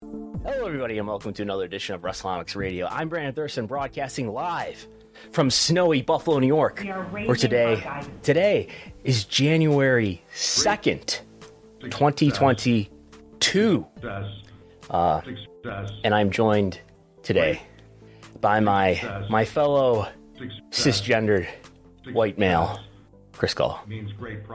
Hello, everybody, and welcome to another edition of WrestleNomics Radio. I'm Brandon Thurston, broadcasting live from snowy Buffalo, New York, where today today is January second, 2022, uh, and I'm joined today by my my fellow cisgendered white male, Chris Gull.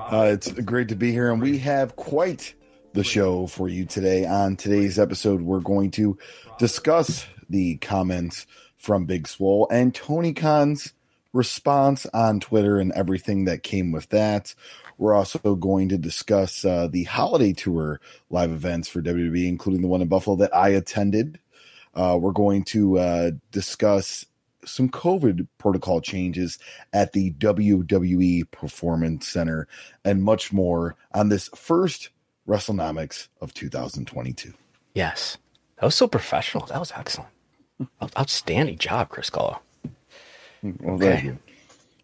Uh, it's great to be here, and we have quite the show for you today. On today's episode, we're going to discuss the comments from Big Swole and Tony Khan's response on Twitter and everything that came with that. We're also going to discuss uh, the holiday tour live events for WWE, including the one in Buffalo that I attended. Uh, we're going to uh, discuss some COVID protocol changes at the WWE Performance Center and much more on this first WrestleNomics of 2022. Yes, that was so professional. That was excellent. Outstanding job, Chris Gullo. Well, Okay.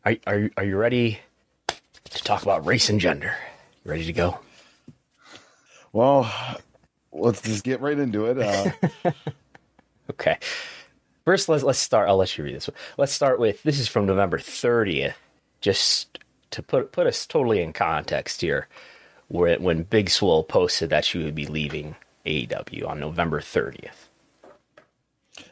Are, are, you- are you ready to talk about race and gender? You ready to go? Well, let's just get right into it. Uh, Okay. First, let's let's start. I'll let you read this. one. Let's start with this is from November 30th. Just to put put us totally in context here, where when Big Swole posted that she would be leaving AEW on November 30th.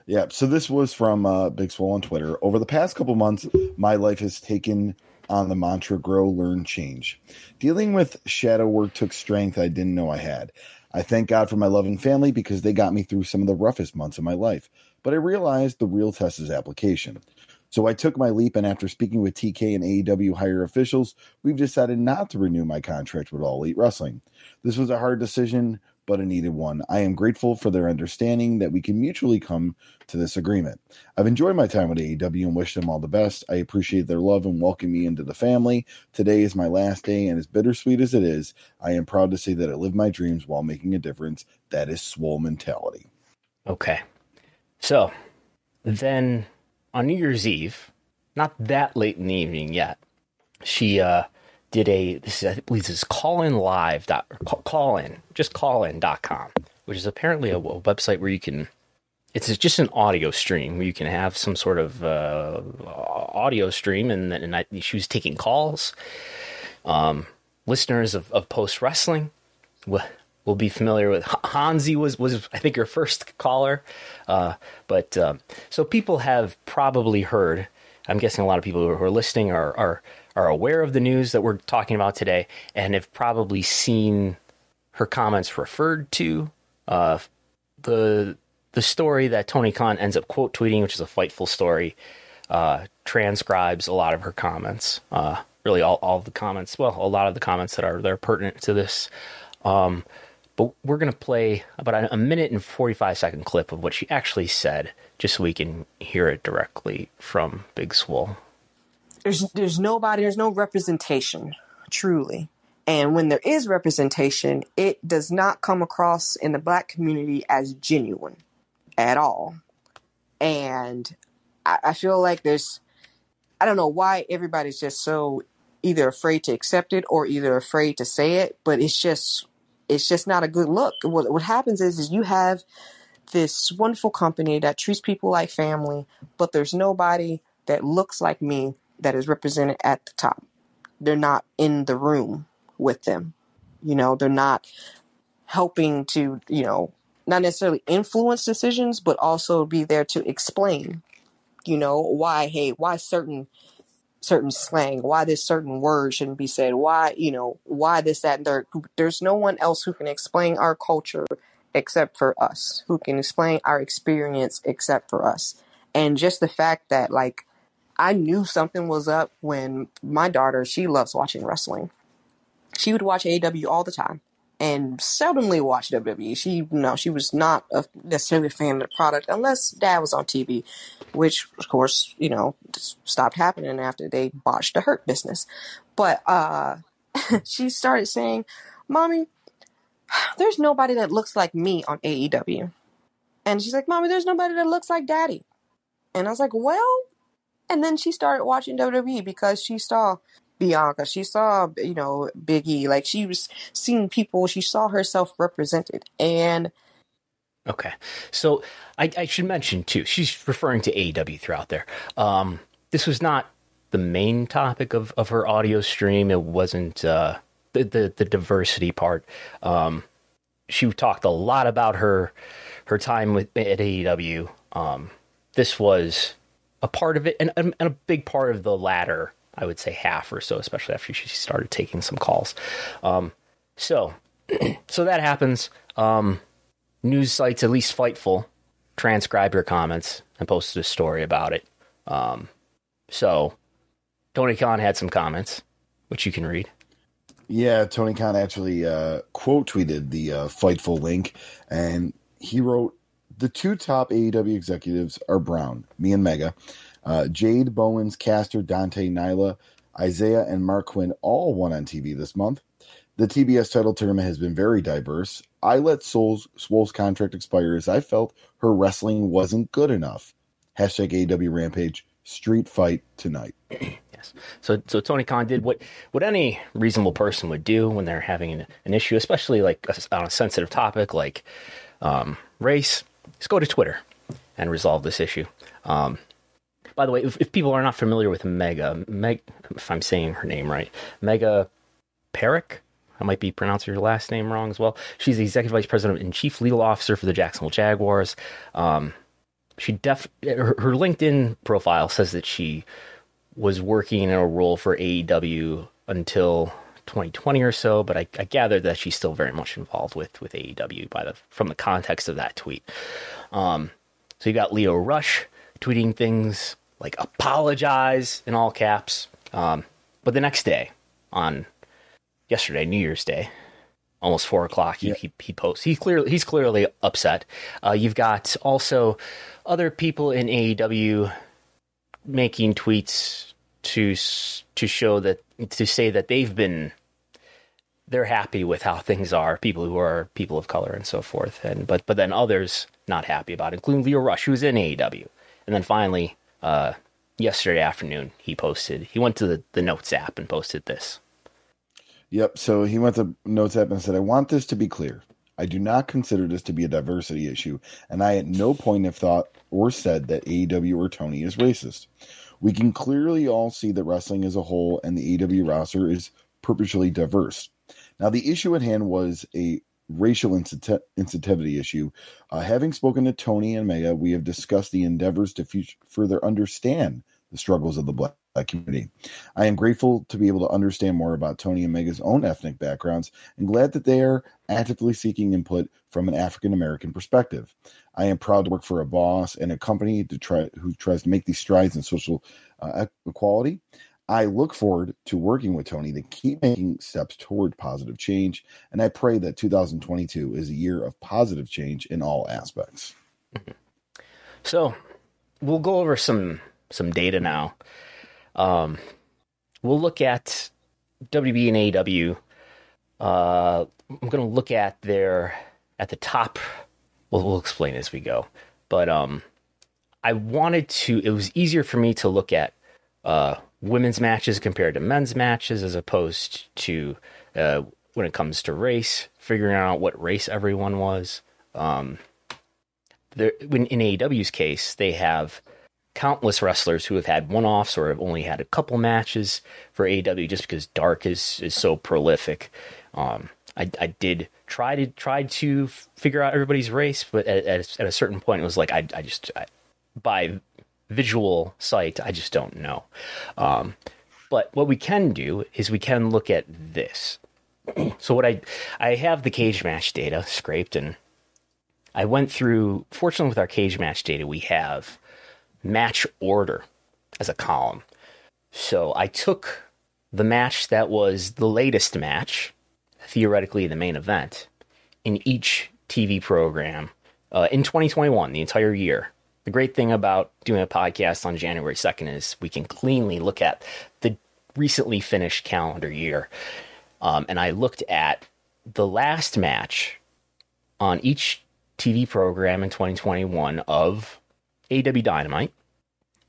Yeah, so this was from uh, Big Swole on Twitter. Over the past couple months, my life has taken on the mantra grow, learn, change. Dealing with shadow work took strength I didn't know I had. I thank God for my loving family because they got me through some of the roughest months of my life. But I realized the real test is application. So I took my leap, and after speaking with TK and AEW higher officials, we've decided not to renew my contract with All Elite Wrestling. This was a hard decision, but a needed one. I am grateful for their understanding that we can mutually come to this agreement. I've enjoyed my time with AEW and wish them all the best. I appreciate their love and welcome me into the family. Today is my last day, and as bittersweet as it is, I am proud to say that I lived my dreams while making a difference. That is swole mentality. Okay. So then on New Year's Eve, not that late in the evening yet, she uh, did a this is, I believe this is callin live dot or call, call in just callin.com, which is apparently a, a website where you can it's just an audio stream where you can have some sort of uh, audio stream and then and I, she was taking calls. Um, listeners of, of post wrestling will, be familiar with H- Hansi was was I think your first caller, uh, but um, so people have probably heard. I'm guessing a lot of people who are listening are are are aware of the news that we're talking about today and have probably seen her comments referred to. Uh, the the story that Tony Khan ends up quote tweeting, which is a fightful story, uh, transcribes a lot of her comments. Uh, really, all, all the comments. Well, a lot of the comments that are that are pertinent to this. Um, but we're gonna play about a, minute and forty five second clip of what she actually said, just so we can hear it directly from Big Swole. there's there's nobody there's no representation truly and when there is representation it does not come across in the black community as genuine at all and I, I feel like there's i don't know why everybody's just so either afraid to accept it or either afraid to say it but it's just it's just not a good look what, what happens is is you have this wonderful company that treats people like family, but there's nobody that looks like me that is represented at the top. They're not in the room with them. You know, they're not helping to, you know, not necessarily influence decisions, but also be there to explain, you know, why, hey, why certain certain slang, why this certain word shouldn't be said, why, you know, why this, that, and there. There's no one else who can explain our culture except for us, who can explain our experience except for us. And just the fact that, like, I knew something was up when my daughter, she loves watching wrestling. She would watch AEW all the time and seldomly watch WWE. She, know, she was not a, necessarily a fan of the product unless dad was on TV, which of course, you know, stopped happening after they botched the hurt business. But, uh, she started saying, mommy, there's nobody that looks like me on AEW. And she's like, mommy, there's nobody that looks like daddy. And I was like, well, and then she started watching WWE because she saw Bianca. She saw, you know, Biggie. Like she was seeing people. She saw herself represented, and okay. So I, I should mention too. She's referring to AEW throughout there. Um, this was not the main topic of, of her audio stream. It wasn't uh, the, the the diversity part. Um, she talked a lot about her her time with at AEW. Um, this was a part of it and, and a big part of the latter I would say half or so, especially after she started taking some calls. Um, so, so that happens. Um, news sites, at least Fightful, transcribed your comments and posted a story about it. Um, so, Tony Khan had some comments, which you can read. Yeah, Tony Khan actually uh, quote tweeted the uh, Fightful link, and he wrote, "The two top AEW executives are Brown, me and Megha." Uh, Jade, Bowens, Caster, Dante, Nyla, Isaiah, and Marq Quen all won on TV this month. The TBS title tournament has been very diverse. I let Souls, Swole's contract expire as I felt her wrestling wasn't good enough. Hashtag AW Rampage Street Fight tonight. yes. So so Tony Khan did what what any reasonable person would do when they're having an, an issue, especially like a, on a sensitive topic like um, race. Just go to Twitter and resolve this issue. Um, by the way, if, if people are not familiar with Megha, Meg, if I'm saying her name right, Megha Parekh, I might be pronouncing her last name wrong as well. She's the executive vice president and chief legal officer for the Jacksonville Jaguars. Um, she def her, her, LinkedIn profile says that she was working in a role for AEW until 2020 or so, but I, I gather that she's still very much involved with with AEW by the from the context of that tweet. Um, so you got Lio Rush tweeting things like apologize in all caps. Um, but the next day, on yesterday, New Year's Day, almost four o'clock, he, yeah. he, he posts. He clearly he's clearly upset. Uh, you've got also other people in AEW making tweets to to show that to say that they've been they're happy with how things are. People who are people of color and so forth, and but but then others not happy about, it, including Lio Rush, who's in AEW, and then finally uh, yesterday afternoon he posted he went to the, the notes app and posted this. Yep so he went to notes app and said i want this to be clear. I do not consider this to be a diversity issue and i at no point have thought or said that aew or tony is racist. We can clearly all see that wrestling as a whole and the aew roster is purposely diverse. Now the issue at hand was a racial insensitivity issue. Uh, having spoken to Tony and Megha, we have discussed the endeavors to further understand the struggles of the black community. I am grateful to be able to understand more about Tony and Megha's own ethnic backgrounds and glad that they are actively seeking input from an African American perspective. I am proud to work for a boss and a company to try who tries to make these strides in social uh, equality. I look forward to working with Tony to keep making steps toward positive change, and I pray that 2022 is a year of positive change in all aspects. Mm-hmm. So, we'll go over some some data now. Um, we'll look at WB and AEW. Uh, I'm going to look at their at the top. We'll, we'll explain as we go, but um, I wanted to. It was easier for me to look at uh, women's matches compared to men's matches as opposed to uh, when it comes to race, figuring out what race everyone was. Um, there, when in AEW's case, they have countless wrestlers who have had one-offs or have only had a couple matches for AEW just because Dark is is so prolific. Um, I, I did try to try to figure out everybody's race, but at, at, a certain point, it was like I I just I, by visual sight, I just don't know. Um, but what we can do is we can look at this. so what I I have the cage match data scraped and I went through. Fortunately, with our cage match data, we have match order as a column. So I took the match that was the latest match, theoretically the main event, in each TV program uh, in 2021, the entire year. The great thing about doing a podcast on January 2nd is we can cleanly look at the recently finished calendar year. Um, and I looked at the last match on each TV program in 2021 of AW Dynamite,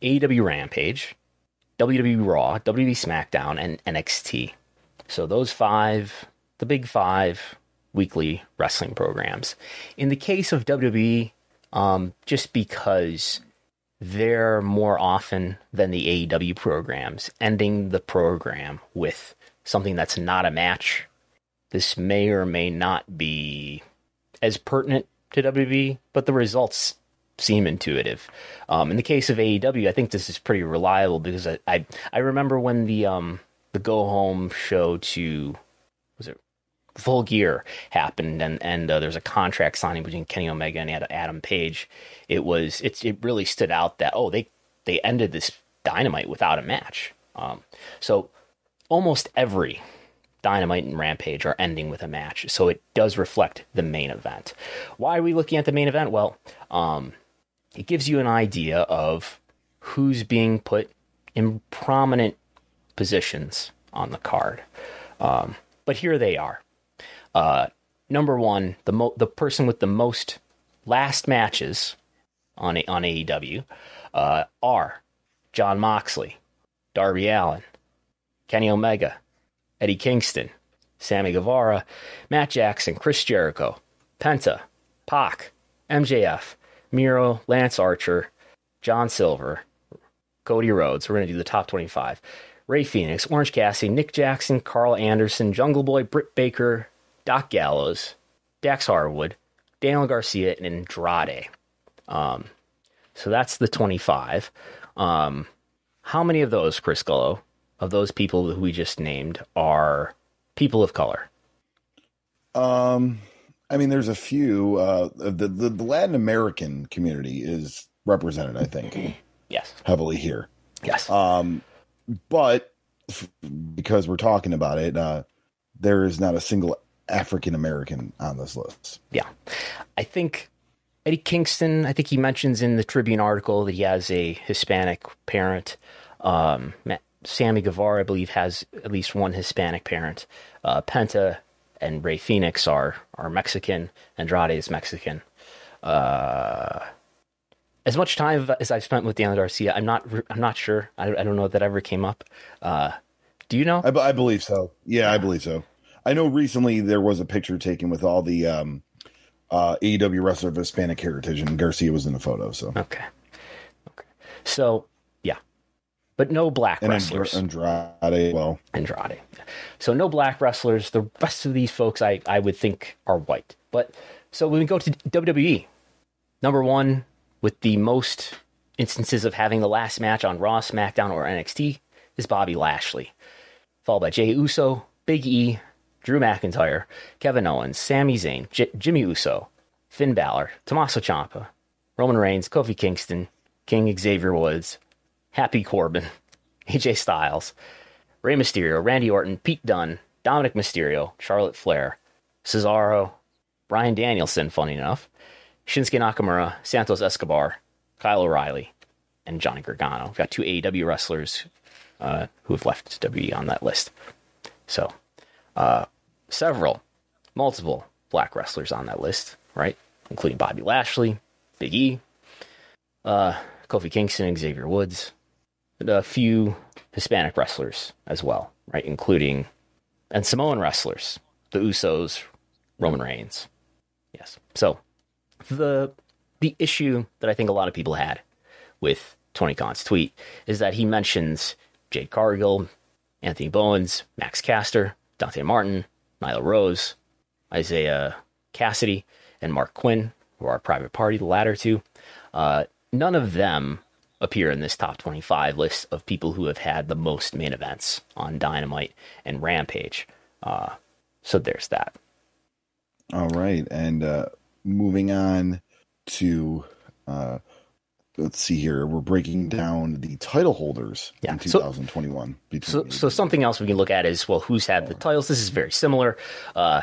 AW Rampage, WWE Raw, WWE SmackDown, and NXT. So those five, the big five weekly wrestling programs. In the case of WWE, um, just because they're more often than the AEW programs, ending the program with something that's not a match. This may or may not be as pertinent to WWE, but the results seem intuitive. Um, in the case of AEW, I think this is pretty reliable because I I, I remember when the um the go home show to Full Gear happened and and uh, there's a contract signing between Kenny Omega and Adam Page. It was it's it really stood out that oh they they ended this Dynamite without a match. Um, so almost every Dynamite and Rampage are ending with a match, so it does reflect the main event. Why are we looking at the main event? Well, um, it gives you an idea of who's being put in prominent positions on the card. Um, but here they are. Uh, number one, the mo- the person with the most last matches on a- on AEW uh, are Jon Moxley, Darby Allin, Kenny Omega, Eddie Kingston, Sammy Guevara, Matt Jackson, Chris Jericho, Penta, Pac, MJF, Miro, Lance Archer, John Silver, Cody Rhodes. We're going to do the top 25. Rey Fenix, Orange Cassidy, Nick Jackson, Karl Anderson, Jungle Boy, Britt Baker, Doc Gallows, Dax Harwood, Daniel Garcia, and Andrade. Um, so that's the 25. Um, how many of those, Chris Gullo, of those people who we just named are people of color? Um, I mean, there's a few. Uh, the, the the Latin American community is represented, I think, Yes. heavily here. Yes. Um, but f- because we're talking about it, uh, there is not a single African American on this list. Yeah. I think Eddie Kingston, I think he mentions in the Tribune article that he has a Hispanic parent. Um, Sammy Guevara, I believe, has at least one Hispanic parent. Uh, Penta and Rey Fenix are, are Mexican. Andrade is Mexican. Uh, as much time as I've spent with Daniel Garcia, I'm not I'm not sure. I, I don't know if that ever came up. Uh, do you know? I, I believe so. Yeah, I believe so. I know recently there was a picture taken with all the um, uh, AEW wrestler of Hispanic heritage, and Garcia was in the photo. So Okay. Okay. So yeah, but no black and wrestlers. Andra- Andrade, well, Andrade. So no black wrestlers. The rest of these folks, I, I would think, are white. But so when we go to WWE, number one with the most instances of having the last match on Raw, SmackDown, or NXT is Bobby Lashley, followed by Jay Uso, Big E, Drew McIntyre, Kevin Owens, Sami Zayn, J- Jimmy Uso, Finn Balor, Tommaso Ciampa, Roman Reigns, Kofi Kingston, King Xavier Woods, Happy Corbin, AJ Styles, Rey Mysterio, Randy Orton, Pete Dunne, Dominic Mysterio, Charlotte Flair, Cesaro, Bryan Danielson, funny enough, Shinsuke Nakamura, Santos Escobar, Kyle O'Reilly, and Johnny Gargano. We've got two AEW wrestlers uh, who have left WWE on that list. So, uh, several, multiple black wrestlers on that list, right? Including Bobby Lashley, Big E, uh, Kofi Kingston, Xavier Woods, and a few Hispanic wrestlers as well, right? Including and Samoan wrestlers, the Usos, Roman Reigns. Yes. So the the issue that I think a lot of people had with Tony Khan's tweet is that he mentions Jade Cargill, Anthony Bowens, Max Caster, Dante Martin, Nyla Rose, Isiah Kassidy, and Marq Quen, who are private party, the latter two. Uh, none of them appear in this top 25 list of people who have had the most main events on Dynamite and Rampage. Uh, so there's that. All right. And uh, moving on to, uh, let's see here. We're breaking down the title holders Yeah, in so- 2021. between So, so something else we can look at is well, who's had the titles? This is very similar. Uh,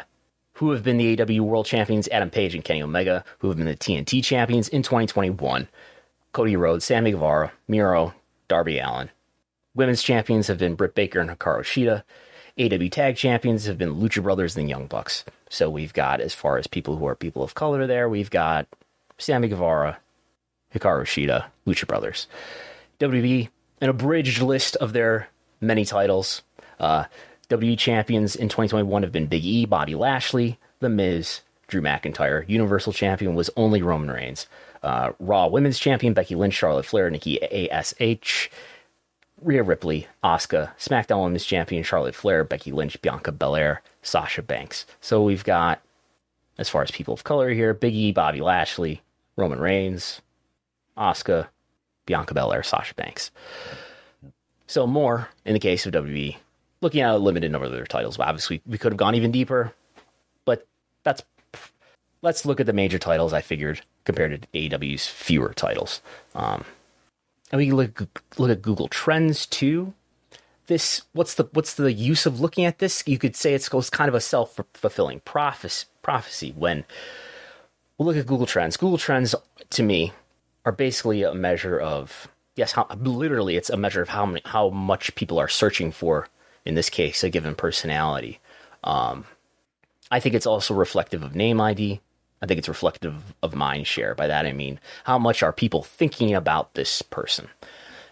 who have been the AW World Champions? Adam Page and Kenny Omega. Who have been the TNT Champions in 2021? Cody Rhodes, Sammy Guevara, Miro, Darby Allin. Women's champions have been Britt Baker and Hikaru Shida. AW Tag Champions have been Lucha Brothers and the Young Bucks. So we've got, as far as people who are people of color there, we've got Sammy Guevara, Hikaru Shida, Lucha Brothers. WWE, an abridged list of their many titles. Uh, WWE champions in 2021 have been Big E, Bobby Lashley, The Miz, Drew McIntyre. Universal champion was only Roman Reigns. Uh, Raw Women's champion Becky Lynch, Charlotte Flair, Nikki ASH, Rhea Ripley, Asuka, SmackDown Women's Champion Charlotte Flair, Becky Lynch, Bianca Belair, Sasha Banks. So we've got, as far as people of color here, Big E, Bobby Lashley, Roman Reigns, Asuka, Bianca Belair, Sasha Banks. So more in the case of WWE, looking at a limited number of their titles. Obviously, we could have gone even deeper, but that's let's look at the major titles. I figured compared to AEW's fewer titles. Um, and we can look look at Google Trends too. This what's the what's the use of looking at this? You could say it's kind of a self fulfilling prophecy. Prophecy when we'll look at Google Trends. Google Trends to me are basically a measure of yes, how literally it's a measure of how many, how much people are searching for. In this case, a given personality. Um, I think it's also reflective of name ID. I think it's reflective of mind share. By that I mean how much are people thinking about this person.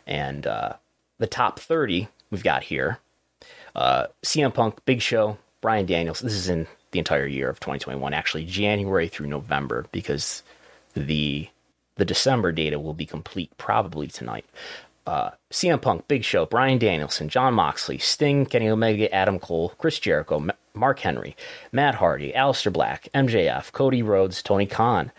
And uh, the top 30 we've got here uh, CM Punk, Big Show, Brian Daniels. This is in the entire year of 2021, actually January through November, because the the December data will be complete probably tonight. Uh, CM Punk, Big Show, Bryan Danielson, Jon Moxley, Sting, Kenny Omega, Adam Cole, Chris Jericho, Ma- Mark Henry, Matt Hardy, Aleister Black, MJF, Cody Rhodes, Tony Khan,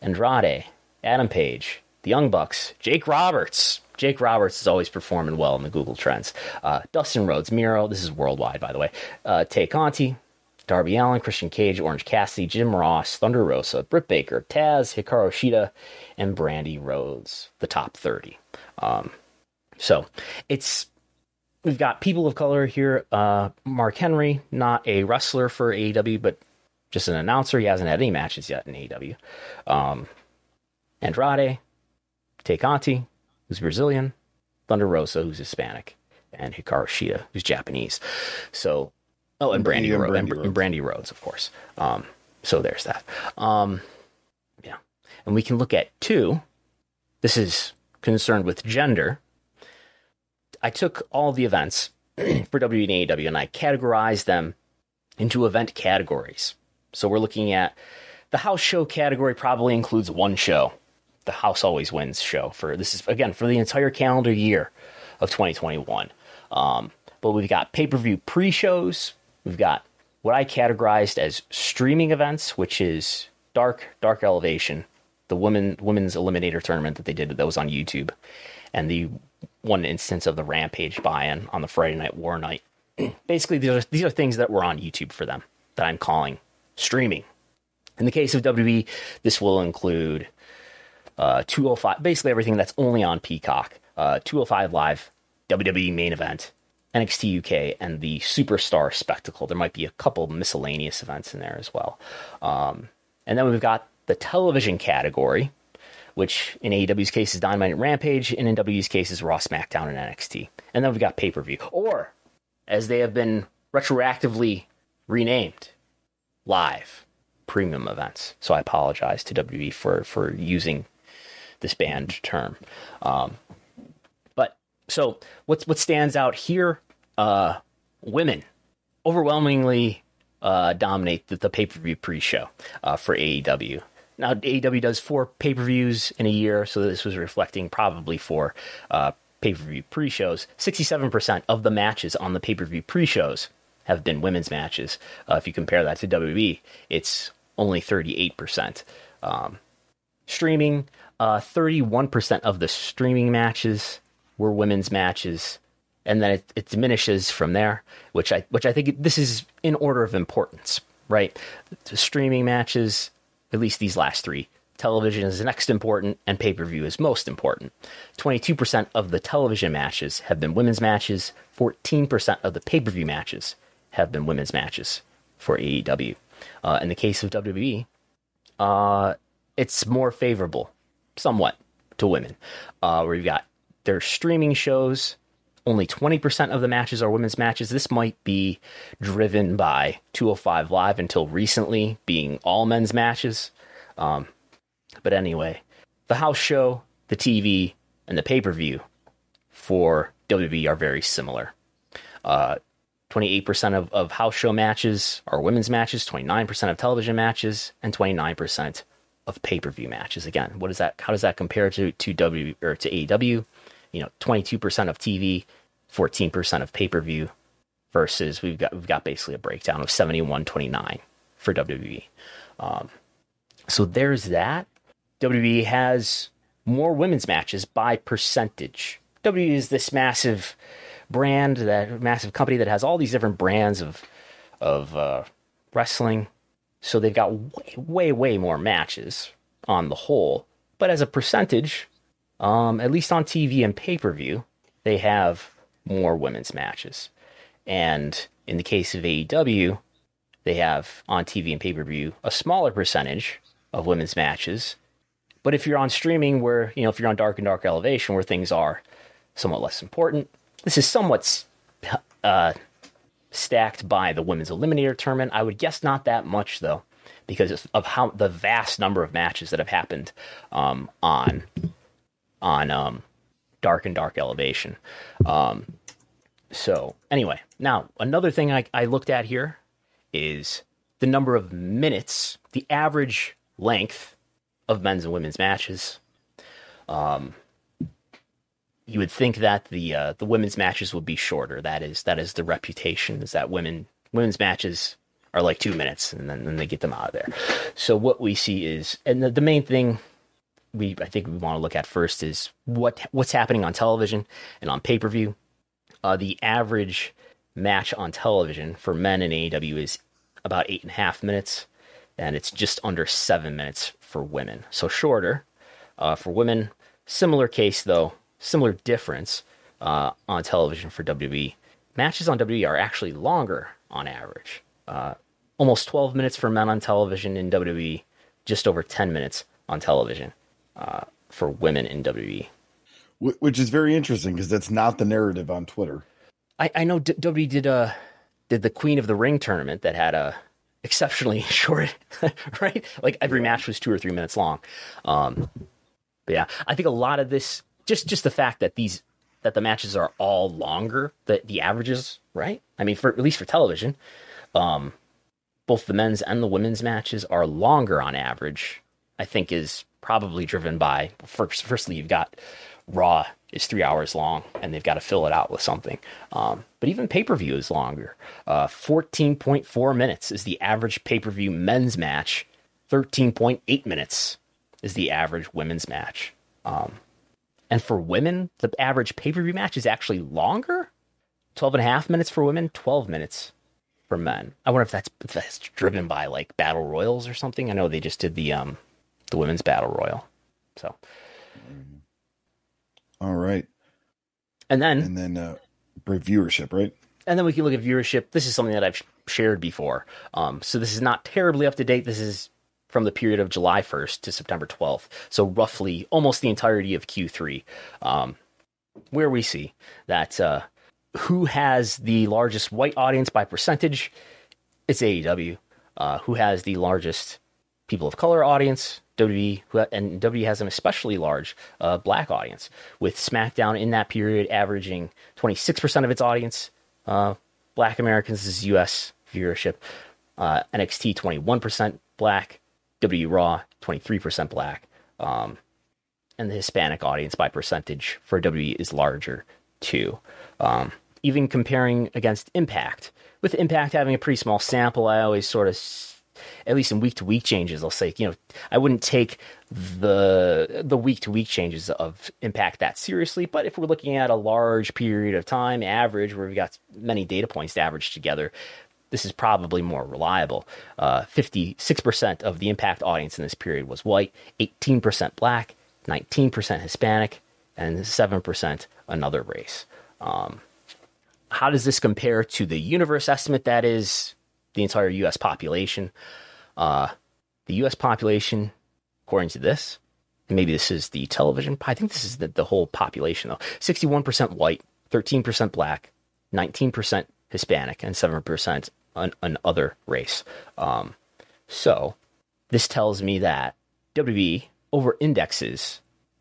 Andrade, Adam Page, the Young Bucks, Jake Roberts. Jake Roberts is always performing well in the Google Trends. Uh, Dustin Rhodes, Miro, this is worldwide, by the way. Uh, Tay Conti, Darby Allin, Christian Cage, Orange Cassidy, Jim Ross, Thunder Rosa, Britt Baker, Taz, Hikaru Shida, and Brandi Rhodes, the top 30. Um, so it's we've got people of color here. Uh, Mark Henry, not a wrestler for AEW, but just an announcer. He hasn't had any matches yet in AEW. Um, Andrade, Tay Conti, who's Brazilian, Thunder Rosa, who's Hispanic, and Hikaru Shida, who's Japanese. So, oh, and Brandi, Brandi and, Br- Rhodes. and Brandi Rhodes, of course. Um, so there's that. Um, and we can look at two. This is concerned with gender. I took all the events for WWE and I categorized them into event categories. So we're looking at the house show category probably includes one show. The house always wins show for this is again for the entire calendar year of 2021. Um, but we've got pay-per-view pre-shows. We've got what I categorized as streaming events, which is Dark, Dark Elevation, the women women's eliminator tournament that they did that was on YouTube, and the one instance of the Rampage buy-in on the Friday Night War night. Basically, these are these are things that were on YouTube for them that I'm calling streaming. In the case of WB, this will include uh, 205, basically everything that's only on Peacock, uh, 205 Live, WWE main event, NXT UK, and the Superstar Spectacle. There might be a couple miscellaneous events in there as well. Um, and then we've got the television category, which in AEW's case is Dynamite and Rampage, and in WWE's case is Raw, SmackDown, and NXT. And then we've got pay per view, or as they have been retroactively renamed, live premium events. So I apologize to WWE for for using this banned term. Um, but so what's what stands out here? Uh, women overwhelmingly uh, dominate the, the pay per view pre show uh, for AEW. Now AEW does four pay per views in a year, so this was reflecting probably for uh, pay per view pre shows. 67% of the matches on the pay per view pre shows have been women's matches. Uh, if you compare that to WWE, it's only 38%. Um, streaming, uh, 31% of the streaming matches were women's matches. And then it, it diminishes from there, which I which I think this is in order of importance, right? The streaming matches, at least these last three, television is next important and pay per view is most important. 22% of the television matches have been women's matches, 14% of the pay per view matches have been women's matches for AEW. Uh, in the case of WWE, uh, it's more favorable, somewhat, to women, uh, where you've got their streaming shows. Only 20% of the matches are women's matches. This might be driven by 205 Live until recently being all men's matches. Um, but anyway, the house show, the TV, and the pay per view for WWE are very similar. Uh, 28% of, of house show matches are women's matches, 29% of television matches, and 29% of pay per view matches. Again, what is that? How does that compare to to W or to AEW? You know, 22% of TV, 14% of pay per view, versus we've got we've got basically a breakdown of 71-29 for WWE. Um, so there's that. WWE has more women's matches by percentage. WWE is this massive brand, that massive company that has all these different brands of of uh, wrestling. So they've got way, way, way more matches on the whole. But as a percentage, um, at least on TV and pay per view, they have more women's matches. And in the case of AEW, they have on TV and pay per view a smaller percentage of women's matches. But if you're on streaming, where, you know, if you're on Dark and Dark Elevation, where things are somewhat less important, this is somewhat uh, stacked by the women's eliminator tournament. I would guess not that much though, because of how the vast number of matches that have happened um, on on um, Dark and Dark Elevation. Um, so anyway, now another thing I, I looked at here is the number of minutes, the average length of men's and women's matches. Um, you would think that the uh, the women's matches would be shorter. That is that is the reputation is that women women's matches are like two minutes and then, then they get them out of there. So what we see is, and the, the main thing we I think we want to look at first is what what's happening on television and on pay per view. Uh, the average match on television for men in AEW is about eight and a half minutes, and it's just under seven minutes for women. So shorter uh, for women. Similar case though similar difference uh, on television for WWE. Matches on WWE are actually longer on average. Uh, almost 12 minutes for men on television in WWE, just over 10 minutes on television uh, for women in WWE. Which is very interesting because that's not the narrative on Twitter. I, I know D- WWE did a uh, did the Queen of the Ring tournament that had a exceptionally short, right? Like every match was two or three minutes long. Um, but yeah, I think a lot of this just just the fact that these that the matches are all longer, the the averages, right? I mean, for at least for television, um, both the men's and the women's matches are longer on average. I think is probably driven by first. Firstly, you've got Raw is three hours long, and they've got to fill it out with something. Um, but even pay per view is longer. Uh, Fourteen point four minutes is the average pay per view men's match. Thirteen point eight minutes is the average women's match. Um, and for women, the average pay per view match is actually longer 12 and a half minutes for women, 12 minutes for men. I wonder if that's, if that's driven by like battle royals or something. I know they just did the um the women's battle royal. So all right. And then and then uh viewership, right? And then we can look at viewership. This is something that I've shared before. Um, so this is not terribly up to date. This is from the period of July 1st to September 12th. So roughly almost the entirety of Q3, um, where we see that uh, who has the largest white audience by percentage? It's AEW. Uh, who has the largest people of color audience? WWE, and WWE has an especially large uh, black audience, with SmackDown in that period averaging 26% of its audience. Uh, black Americans is U.S. viewership. Uh, NXT 21% black, WWE Raw, 23% black. Um, and the Hispanic audience by percentage for WWE is larger too. Um, even comparing against Impact, with Impact having a pretty small sample, I always sort of, at least in week to week changes, I'll say, you know, I wouldn't take the the week to week changes of Impact that seriously. But if we're looking at a large period of time, average, where we've got many data points to average together, this is probably more reliable. Uh, 56% of the Impact audience in this period was white, 18% black, 19% Hispanic, and 7% another race. Um, how does this compare to the universe estimate that is the entire US population? Uh, the US population, according to this, maybe this is the television, I think this is the, the whole population though 61% white, 13% black, 19% Hispanic, and 7% an, an other race. Um, so this tells me that WB over indexes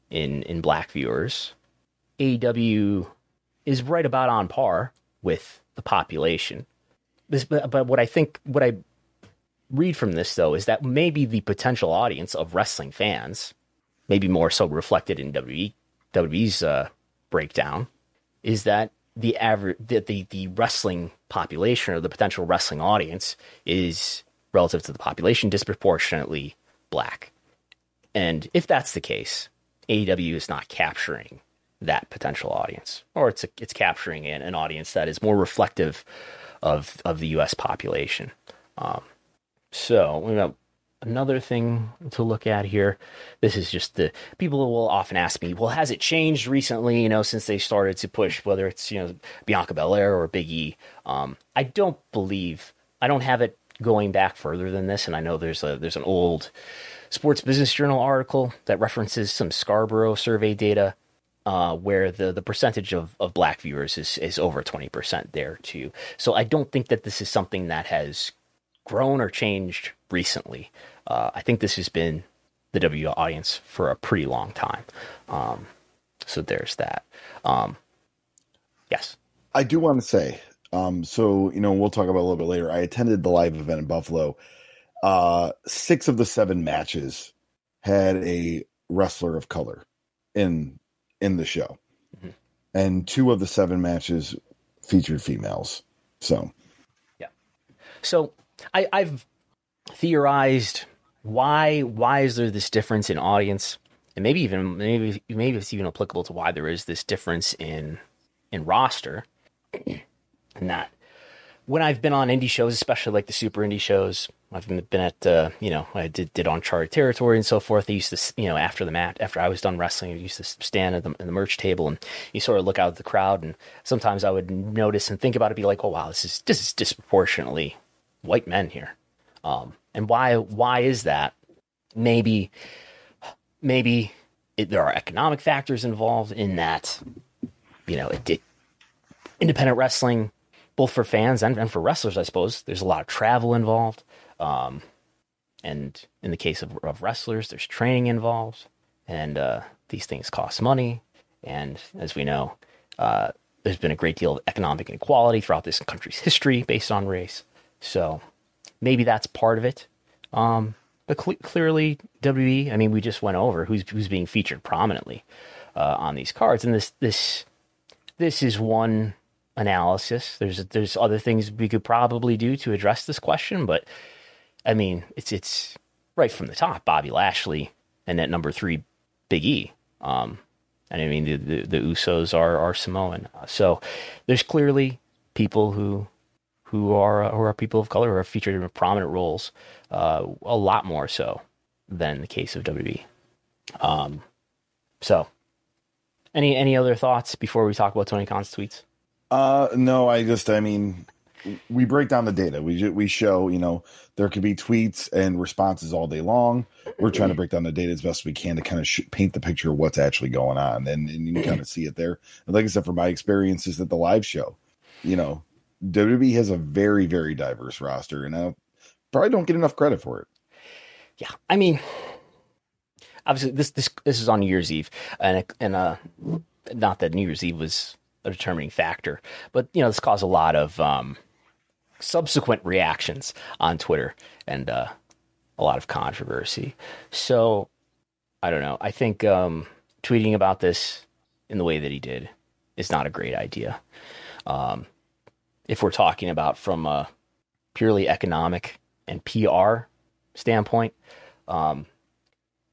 in in black viewers. AEW is right about on par with the population. This, but, what I think, what I read from this though, is that maybe the potential audience of wrestling fans, maybe more so reflected in WWE, WWE's uh, breakdown, is that the average, the, the the wrestling population or the potential wrestling audience is relative to the population disproportionately black. And if that's the case, AEW is not capturing that potential audience, or it's a, it's capturing an, an, audience that is more reflective of of the U.S. population. Um, so we got another thing to look at here. This is just the people will often ask me, well, has it changed recently? You know, since they started to push whether it's you know Bianca Belair or Big E. Um, I don't believe I don't have it going back further than this, and I know there's a there's an old Sports Business Journal article that references some Scarborough survey data uh, where the, the percentage of, of black viewers is, is over 20% there too. So I don't think that this is something that has grown or changed recently. Uh, I think this has been the W audience for a pretty long time. Um, so there's that. Um, yes. I do want to say, um, so, you know, we'll talk about a little bit later. I attended the live event in Buffalo uh, six of the seven matches had a wrestler of color in in the show, mm-hmm. and two of the seven matches featured females. So, yeah. So I, I've theorized why why is there this difference in audience, and maybe even maybe maybe it's even applicable to why there is this difference in in roster, and that when I've been on indie shows, especially like the super indie shows, I've been at, uh, you know, I did, did uncharted territory and so forth. I used to, you know, after the mat, after I was done wrestling, I used to stand at the, at the merch table and you sort of look out at the crowd. And sometimes I would notice and think about it, be like, oh, wow, this is, this is disproportionately white men here. Um, and why, why is that? Maybe, maybe it, there are economic factors involved in that, you know, it, independent wrestling, both for fans and, and for wrestlers, I suppose, there's a lot of travel involved. Um, and in the case of, of, wrestlers, there's training involved, and uh, these things cost money. And as we know, uh, there's been a great deal of economic inequality throughout this country's history based on race. So maybe that's part of it. Um, but cl- clearly, WWE. I mean, we just went over who's who's being featured prominently uh, on these cards, and this this this is one analysis. There's there's other things we could probably do to address this question, but I mean, it's it's right from the top. Bobby Lashley and at number three, Big E. Um, and I mean, the, the, the Usos are are Samoan. So there's clearly people who who are who are people of color who are featured in prominent roles, uh, a lot more so than the case of WWE. Um, so, any any other thoughts before we talk about Tony Khan's tweets? Uh, no, I just, I mean, we break down the data. We we show, you know, there could be tweets and responses all day long. We're trying to break down the data as best we can to kind of sh- paint the picture of what's actually going on, and, and you kind of see it there. And like I said, from my experiences at the live show, you know, WWE has a very very diverse roster, and I probably don't get enough credit for it. Yeah, I mean, obviously this this this is on New Year's Eve, and and uh, not that New Year's Eve was a determining factor, but you know, this caused a lot of um subsequent reactions on Twitter and uh, a lot of controversy. So I don't know. I think um, tweeting about this in the way that he did is not a great idea. Um, if we're talking about from a purely economic and PR standpoint, um,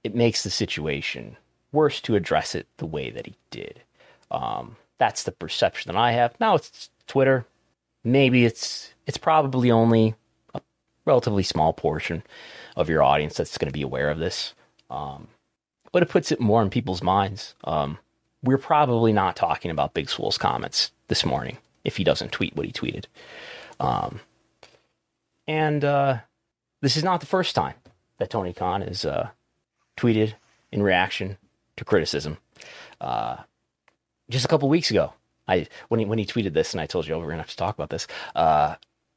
it makes the situation worse to address it the way that he did. Um, that's the perception that I have. Now it's Twitter. Maybe it's it's probably only a relatively small portion of your audience that's going to be aware of this. Um, but it puts it more in people's minds. Um, we're probably not talking about Big Swole's comments this morning if he doesn't tweet what he tweeted. Um, and uh, this is not the first time that Tony Khan has uh, tweeted in reaction to criticism. Uh, just a couple weeks ago, I when he when he tweeted this, and I told you, oh, we're gonna have to talk about this. Uh,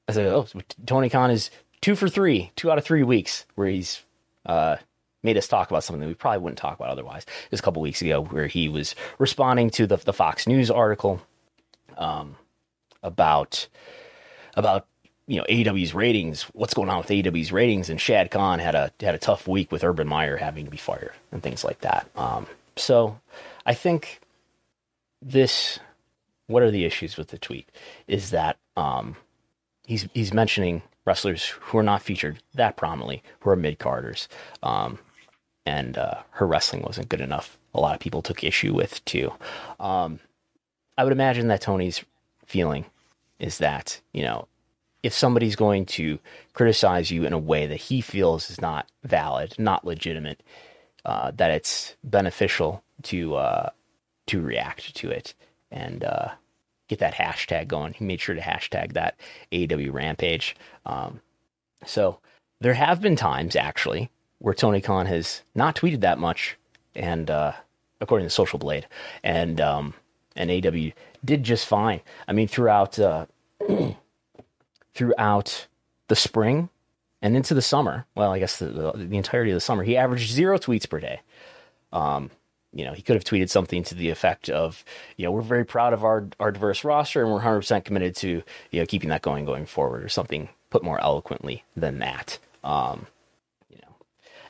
I said, oh, Tony Khan is two for three, two out of three weeks where he's uh, made us talk about something that we probably wouldn't talk about otherwise. It was a couple weeks ago where he was responding to the the Fox News article um, about about you know AEW's ratings, what's going on with AEW's ratings, and Shad Khan had a had a tough week with Urban Meyer having to be fired and things like that. Um, so I think this. What are the issues with the tweet? Is that um, he's he's mentioning wrestlers who are not featured that prominently, who are mid carders, um, and uh, her wrestling wasn't good enough. A lot of people took issue with too. Um, I would imagine that Tony's feeling is that you know if somebody's going to criticize you in a way that he feels is not valid, not legitimate, uh, that it's beneficial to uh, to react to it and uh, get that hashtag going. He made sure to hashtag that AEW Rampage. Um, so there have been times actually where Tony Khan has not tweeted that much, and uh, according to Social Blade, and um, and AEW did just fine. I mean, throughout uh, throughout the spring and into the summer. Well, I guess the, the, the entirety of the summer, he averaged zero tweets per day. Um, you know, he could have tweeted something to the effect of, you know, we're very proud of our our diverse roster and we're 100% committed to, you know, keeping that going going forward or something put more eloquently than that. Um, you know.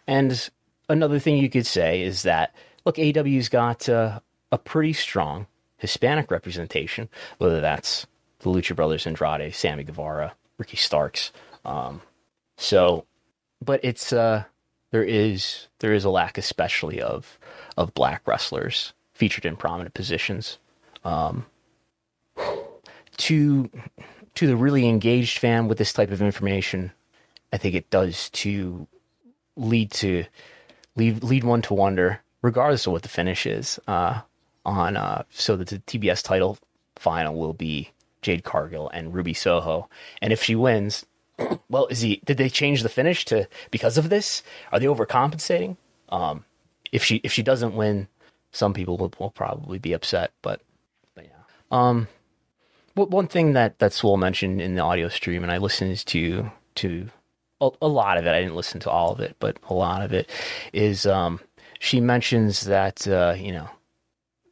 And another thing you could say is that look, AW's got uh, a pretty strong Hispanic representation, whether that's the Lucha Brothers, Andrade, Sammy Guevara, Ricky Starks. Um, so, but it's uh, there is there is a lack, especially of of black wrestlers featured in prominent positions. Um, to to the really engaged fan with this type of information, I think it does to lead to lead lead one to wonder, regardless of what the finish is, uh, on uh, so that the TBS title final will be Jade Cargill and Ruby Soho. And if she wins, well, is he? Did they change the finish to because of this? Are they overcompensating? Um, if she if she doesn't win, some people will, will probably be upset. But, but yeah. Um, one thing that that Swole mentioned in the audio stream, and I listened to to a, a, lot of it. I didn't listen to all of it, but a lot of it is um, she mentions that uh, you know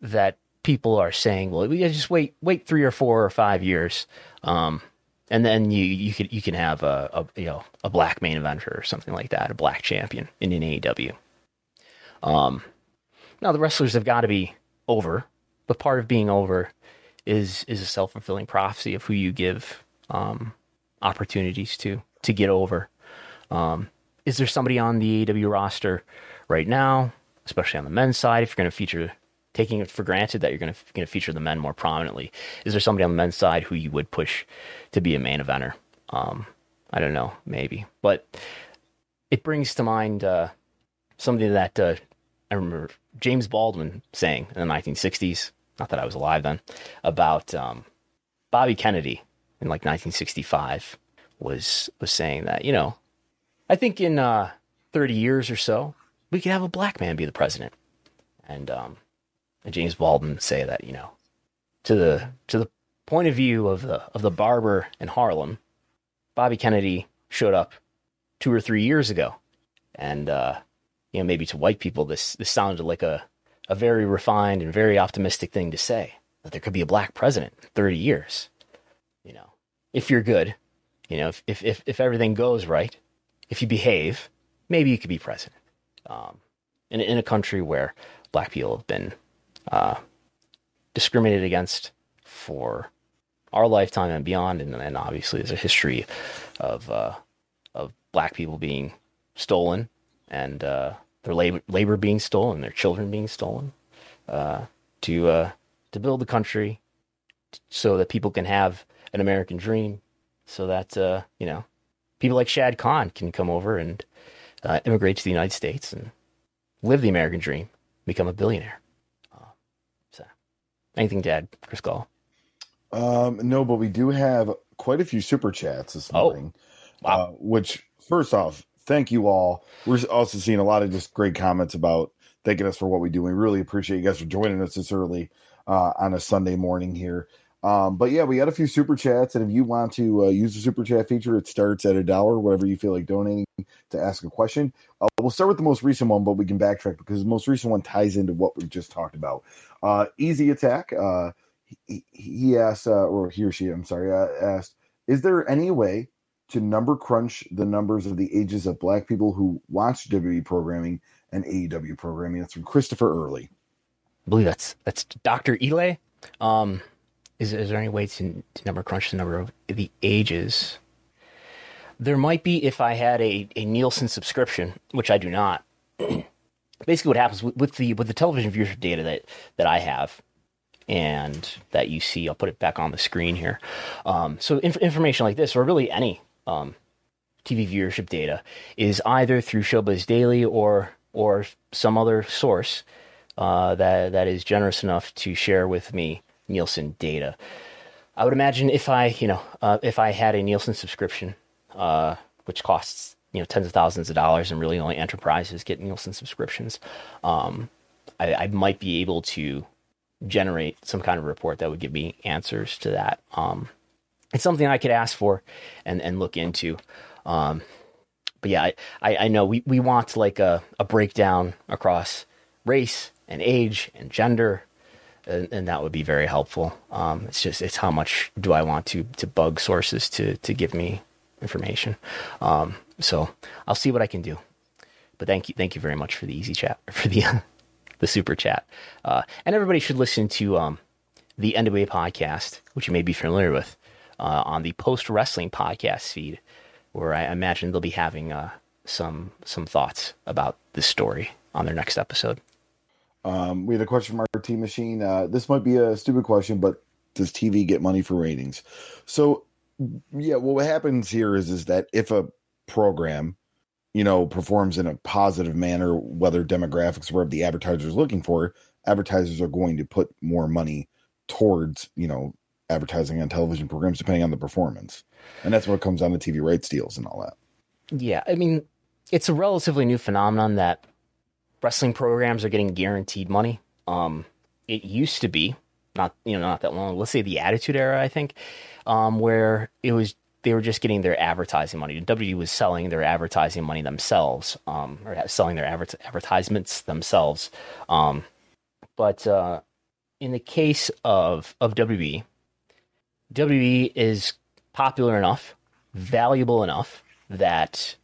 that people are saying, well, we just wait, wait three or four or five years, um, and then you you could you can have a, a, you know a black main eventer or something like that, a black champion in an AEW. Um, now the wrestlers have got to be over, but part of being over is is a self fulfilling prophecy of who you give um, opportunities to to get over. Um, is there somebody on the AEW roster right now, especially on the men's side, if you're going to feature taking it for granted that you're going to going to feature the men more prominently. Is there somebody on the men's side who you would push to be a main eventer? Um, I don't know, maybe, but it brings to mind uh, something that uh, I remember James Baldwin saying in the 1960s. Not that I was alive then, about um, Bobby Kennedy in like 1965 was was saying that you know, I think in uh, 30 years or so we could have a black man be the president, and um, and James Baldwin say that you know to the to the point of view of the of the barber in Harlem, Bobby Kennedy showed up two or three years ago, and uh, you know maybe to white people this this sounded like a a very refined and very optimistic thing to say that there could be a black president in 30 years. You know, if you're good, you know, if if if, if everything goes right, if you behave, maybe you could be president. Um, in in a country where black people have been uh, discriminated against for our lifetime and beyond, and, and obviously there's a history of uh, of black people being stolen and uh, their labor labor being stolen, their children being stolen, uh, to uh, to build the country so that people can have an American dream, so that uh, you know people like Shad Khan can come over and uh, immigrate to the United States and live the American dream, become a billionaire. Anything to add, Chris Gallo? Um, no, but we do have quite a few super chats this Oh. morning. Wow. Uh, which, first off, thank you all. We're also seeing a lot of just great comments about thanking us for what we do. We really appreciate you guys for joining us this early uh, on a Sunday morning here. Um, but yeah, we got a few super chats, and if you want to uh, use the super chat feature, it starts at a dollar, whatever you feel like donating to ask a question. Uh, we'll start with the most recent one, but we can backtrack because the most recent one ties into what we just talked about. Uh, Easy Attack. Uh, he, he asked, uh, or he or she, I'm sorry, uh, asked, is there any way to number crunch the numbers of the ages of black people who watch WWE programming and AEW programming? That's from Christopher Early. I believe that's that's Dr. Eli. Um, is is there any way to, to number crunch the number of the ages? There might be if I had a, a Nielsen subscription, which I do not. Basically, what happens with, with the with the television viewership data that that I have and that you see, I'll put it back on the screen here. Um, so inf- information like this, or really any um, TV viewership data, is either through Showbiz Daily or or some other source uh, that that is generous enough to share with me Nielsen data. I would imagine if I, you know, uh, if I had a Nielsen subscription, uh, which costs you know tens of thousands of dollars, and really only enterprises get Nielsen subscriptions, um, I, I might be able to generate some kind of report that would give me answers to that. Um, it's something I could ask for and and look into. Um, but yeah, I, I, know we, we want like a, a breakdown across race and age and gender, and, and that would be very helpful. Um, it's just it's how much do I want to to bug sources to to give me information. Um, so I'll see what I can do. But thank you thank you very much for the easy chat for the the super chat. Uh, and everybody should listen to um, the NWA podcast, which you may be familiar with, uh, on the Post Wrestling podcast feed, where I imagine they'll be having uh, some some thoughts about this story on their next episode. Um, we had a question from RT Machine. Uh, this might be a stupid question, but does TV get money for ratings? So, yeah, well, what happens here is is that if a program, you know, performs in a positive manner, whether demographics whatever the advertiser is looking for, advertisers are going to put more money towards, you know, advertising on television programs depending on the performance, and that's what comes down to TV rights deals and all that. Yeah, I mean, it's a relatively new phenomenon that wrestling programs are getting guaranteed money. Um, it used to be not you know not that long. Let's say the Attitude Era, I think, um, where it was they were just getting their advertising money. WWE was selling their advertising money themselves, um, or selling their adver- advertisements themselves. Um, but uh, in the case of of WWE, WWE is popular enough, valuable enough that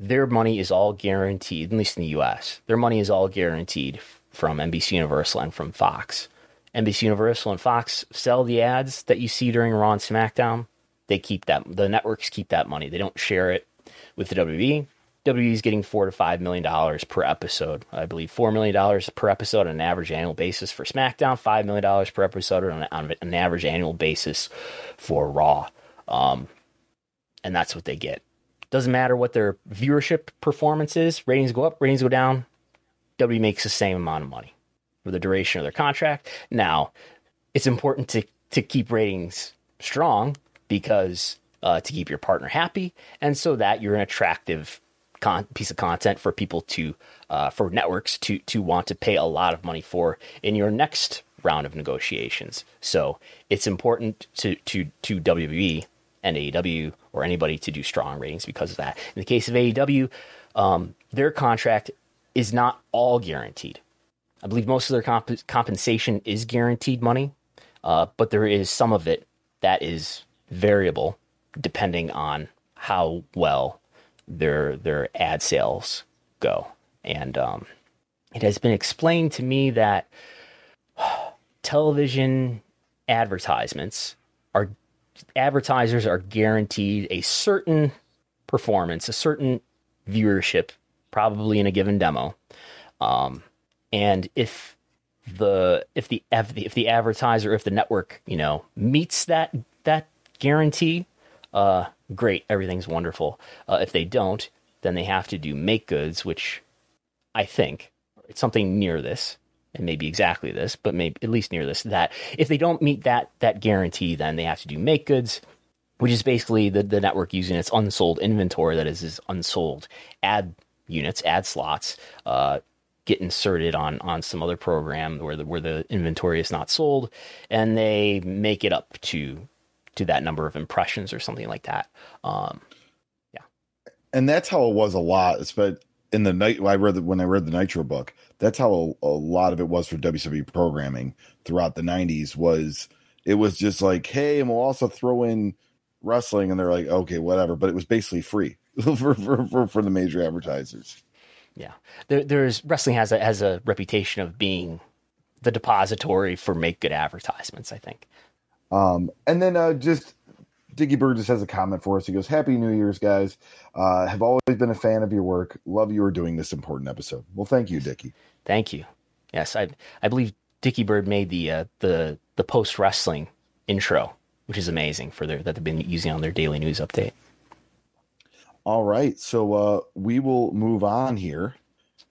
their money is all guaranteed, at least in the US. Their money is all guaranteed from NBC Universal and from Fox. NBC Universal and Fox sell the ads that you see during Raw and SmackDown. They keep that, the networks keep that money. They don't share it with the WWE. WWE is getting four to five million dollars per episode. I believe four million dollars per episode on an average annual basis for SmackDown, five million dollars per episode on, an average annual basis for Raw. Um, and that's what they get. Doesn't matter what their viewership performance is. Ratings go up, ratings go down. W makes the same amount of money for the duration of their contract. Now, it's important to to keep ratings strong because uh, to keep your partner happy, and so that you're an attractive con- piece of content for people to uh, for networks to to want to pay a lot of money for in your next round of negotiations. So it's important to to to WWE and AEW or anybody to do strong ratings because of that. In the case of AEW, um, their contract is not all guaranteed. I believe most of their comp- compensation is guaranteed money, uh, but there is some of it that is variable depending on how well their their ad sales go. And um, it has been explained to me that television advertisements are advertisers are guaranteed a certain performance, a certain viewership, probably in a given demo. Um, and if the if the if the advertiser if the network you know meets that that guarantee, uh, great, everything's wonderful. Uh, if they don't, then they have to do make goods, which I think it's something near this, and maybe exactly this, but maybe at least near this. That if they don't meet that that guarantee, then they have to do make goods, which is basically the the network using its unsold inventory that is is unsold ad units, ad slots, uh, get inserted on on some other program where the where the inventory is not sold, and they make it up to to that number of impressions or something like that. Um, yeah, and that's how it was a lot. But in the night, I read the, when I read the Nitro book. That's how a, a lot of it was for WCW programming throughout the '90s. Was it was just like, hey, and we'll also throw in wrestling, and they're like, okay, whatever. But it was basically free for, for, for, for the major advertisers. Yeah, there, there's wrestling has a has a reputation of being the depository for make good advertisements. I think. Um, and then uh, just Dicky Bird just has a comment for us. He goes, "Happy New Year's, guys! Uh, have always been a fan of your work. Love you are doing this important episode. Well, thank you, Dicky. Thank you. Yes, I I believe Dicky Bird made the uh, the the post wrestling intro, which is amazing for their that they've been using on their daily news update. All right, so uh, we will move on here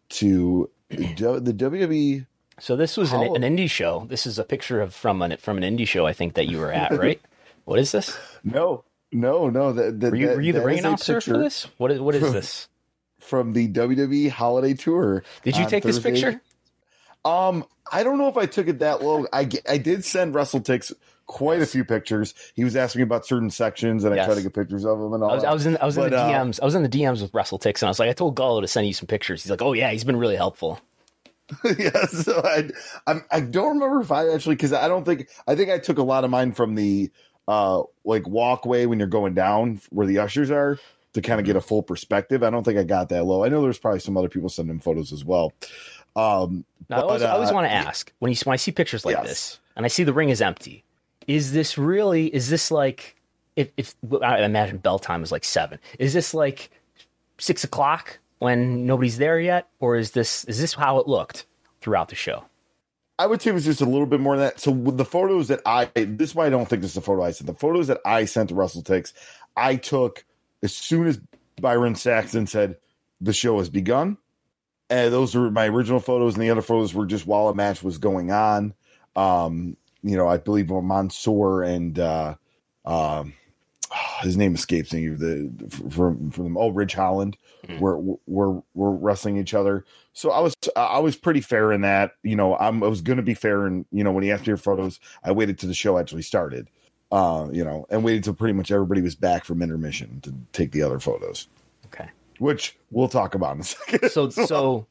to the WWE. So this was an, an indie show. This is a picture of from an from an indie show. I think that you were at, right? what is this? No, no, no. That, that were you, were you the ring announcer for this? What is what is this? From the WWE Holiday Tour? Did you take this picture? Um, I don't know if I took it that low. I I did send WrestleTix quite a few pictures. He was asking me about certain sections, and I tried to get pictures of them and all. I was, I was in I was in But, the uh, DMs. I was in the DMs with WrestleTix, and I was like, I told Gallo to send you some pictures. He's like, Oh yeah, he's been really helpful. yeah, so I, I'm, I don't remember if I actually because I don't think I think I took a lot of mine from the uh like walkway when you're going down where the ushers are to kind of get a full perspective. I don't think I got that low. I know there's probably some other people sending photos as well. Um, Now, I but, always, I always uh, want to ask when you when I see pictures like Yes. this, and I see the ring is empty. Is this really? Is this like? If, if I imagine bell time is like seven, is this like six o'clock when nobody's there yet, or is this is this how it looked throughout the show? I would say it was just a little bit more than that. So with the photos that I this is why I don't think this is the photo I sent. The photos that I sent to WrestleTix, I took as soon as Byron Saxton said the show has begun. And those were my original photos, and the other photos were just while a match was going on. Um, you know, I believe Mansoor and uh um his name escapes me the from from oh Ridge Holland were were were wrestling each other. So I was I was pretty fair in that. You know, I'm, I was going to be fair, and you know, when he asked me for photos, I waited till the show actually started. Uh, you know, and waited till pretty much everybody was back from intermission to take the other photos, Okay, which we'll talk about in a second. so so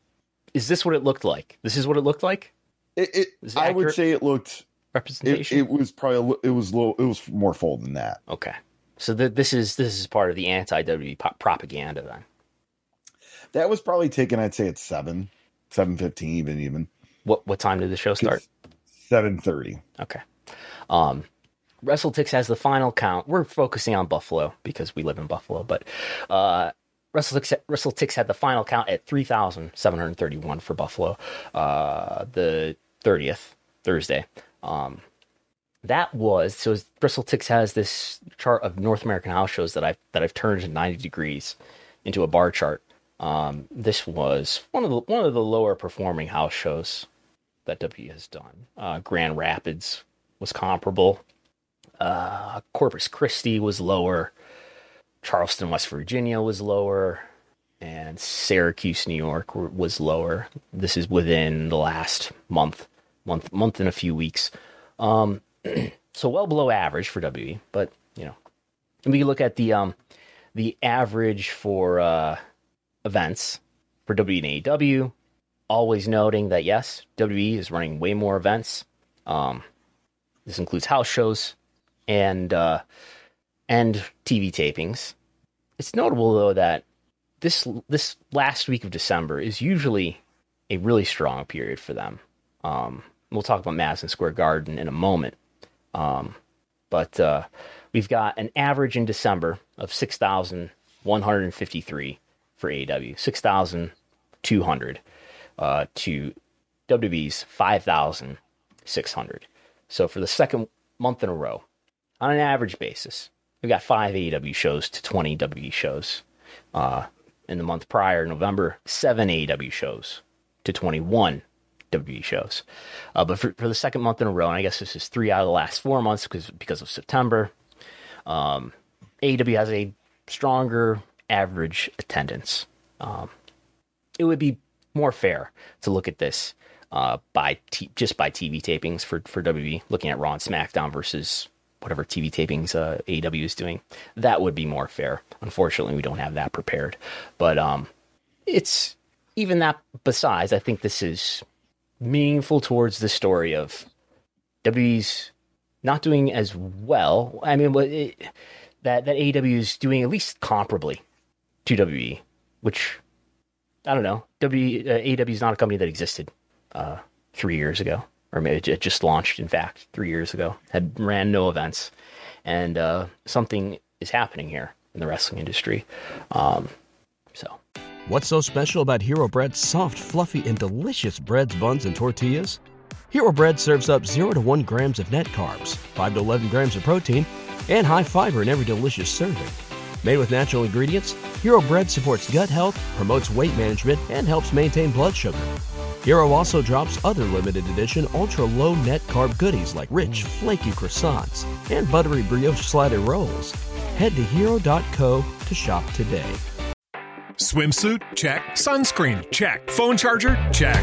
is this what it looked like? This is what it looked like. it, it it I would say it looked. It, Representation. it was probably it was low. It was more full than that. okay, so th- this is this is part of the anti WWE propaganda then. That was probably taken. I'd say at seven, seven fifteen, even even What what time did the show start? seven thirty. Okay. Um, WrestleTix has the final count. We're focusing on Buffalo because we live in Buffalo, but uh, WrestleTix, WrestleTix had the final count at 3,731 for Buffalo, uh, the 30th, Thursday. Um, that was so WrestleTix has this chart of North American house shows that I've that I've turned 90 degrees into a bar chart. Um, this was one of the one of the lower performing house shows that W has done. Uh, Grand Rapids was comparable. Uh, Corpus Christi was lower. Charleston, West Virginia was lower. And Syracuse, New York was lower. This is within the last month, month, month and a few weeks. Um, so well below average for WE, but you know, we look at the um, the average for uh, events for W and AEW always noting that yes, WWE is running way more events. Um, this includes house shows and uh, and TV tapings. It's notable though that this this last week of December is usually a really strong period for them. Um, we'll talk about Madison Square Garden in a moment. Um, but uh, we've got an average in December of 6,153 for AEW, 6,200 uh, to WWE's 5,600. So for the second month in a row, on an average basis, we've got five AEW shows to 20 WWE shows. Uh, in the month prior, November, seven AEW shows to 21 WWE shows. Uh, but for, for the second month in a row, and I guess this is three out of the last four months because because of September, um, AEW has a stronger average attendance. Um, it would be more fair to look at this uh, by t- just by TV tapings for for WWE, looking at Raw and SmackDown versus whatever TV tapings uh, AEW is doing. That would be more fair. Unfortunately, we don't have that prepared, but um, it's even that. Besides, I think this is meaningful towards the story of WWE's not doing as well. I mean, it, that that AEW is doing at least comparably to WWE, which I don't know. W uh, AEW is not a company that existed uh, three years ago, or maybe it just launched. In fact, three years ago, had ran no events, and uh, something is happening here in the wrestling industry. Um, so What's so special about Hero Bread's soft, fluffy, and delicious breads, buns, and tortillas? Hero Bread serves up 0 to 1 grams of net carbs, 5 to 11 grams of protein, and high fiber in every delicious serving. Made with natural ingredients, Hero Bread supports gut health, promotes weight management, and helps maintain blood sugar. Hero also drops other limited edition ultra low net carb goodies like rich, flaky croissants and buttery brioche slider rolls. Head to hero.co to shop today. Swimsuit? Check. Sunscreen? Check. Phone charger? Check.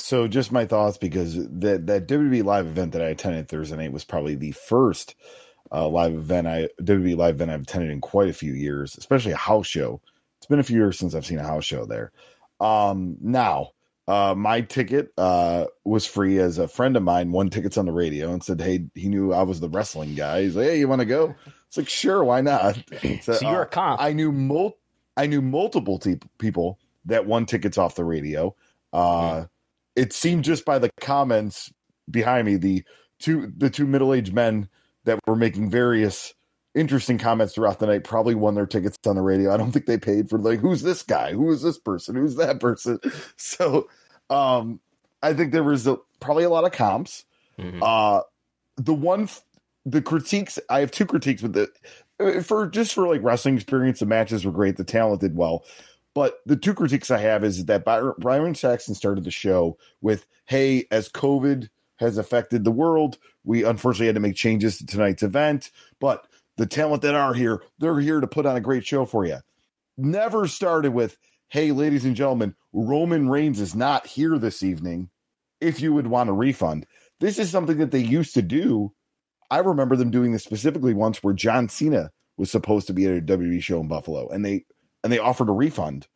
So, just my thoughts because that that WWE live event that I attended Thursday night was probably the first uh, live event I WWE live event I've attended in quite a few years, especially a house show. It's been a few years since I've seen a house show there. Um, now, uh, my ticket uh, was free as a friend of mine won tickets on the radio and said, "Hey, he knew I was the wrestling guy. He's like, hey, you want to go?" It's like, sure, why not? So, so you're a uh, comp. I knew mul- I knew multiple te- people that won tickets off the radio. Uh, it seemed just by the comments behind me, the two the two middle aged men that were making various interesting comments throughout the night probably won their tickets on the radio. I don't think they paid for like who's this guy, who is this person, who's that person. So um I think there was a, probably a lot of comps. Mhm. Uh the one the critiques I have two critiques with the for just for like wrestling experience, the matches were great, the talent did well. But the two critiques I have is that Byron, Byron Saxton started the show with, "Hey, as COVID has affected the world, we unfortunately had to make changes to tonight's event, but the talent that are here, they're here to put on a great show for you." Never started with, "Hey, ladies and gentlemen, Roman Reigns is not here this evening. If you would want a refund." This is something that they used to do. I remember them doing this specifically once where John Cena was supposed to be at a WWE show in Buffalo, and they and they offered a refund.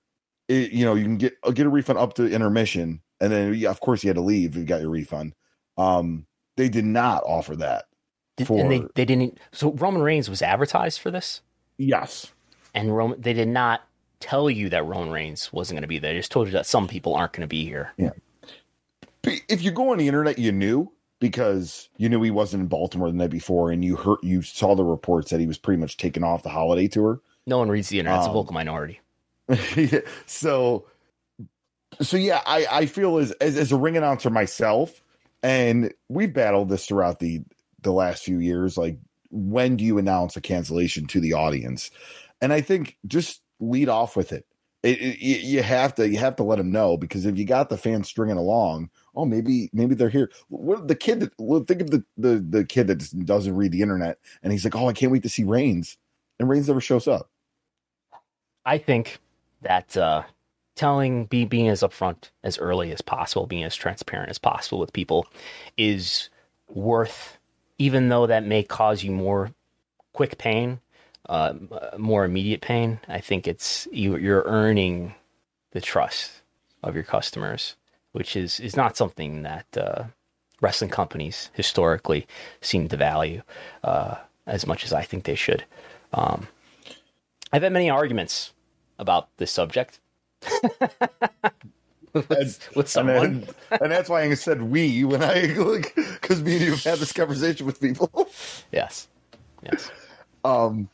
It, you know, you can get get a refund up to intermission, and then yeah, of course you had to leave. You got your refund. Um, they did not offer that. Did, for and they, they didn't. So Roman Reigns was advertised for this, yes, and Roman they did not tell you that Roman Reigns wasn't going to be there. They just told you that some people aren't going to be here. But if you go on the internet, you knew because you knew he wasn't in Baltimore the night before, and you heard you saw the reports that he was pretty much taken off the holiday tour. No one reads the internet. It's a Um, vocal minority. so so yeah i i feel as, as as a ring announcer myself and we've battled this throughout the the last few years like when do you announce a cancellation to the audience? And i think just lead off with it. It, it, you you have to you have to let them know because if you got the fans stringing along oh maybe maybe they're here. What the kid that well, think of the, the the kid that doesn't read the internet and he's like oh i can't wait to see reigns. And reigns never shows up I think that uh, telling, be, being as upfront as early as possible, being as transparent as possible with people is worth, even though that may cause you more quick pain, uh, more immediate pain. I think it's you, you're earning the trust of your customers, which is is not something that uh, wrestling companies historically seem to value uh, as much as I think they should. Um, I've had many arguments about this subject. with, with someone. And, then, and, that's why I said we when I look because me and you have had this conversation with people. yes, yes. Um,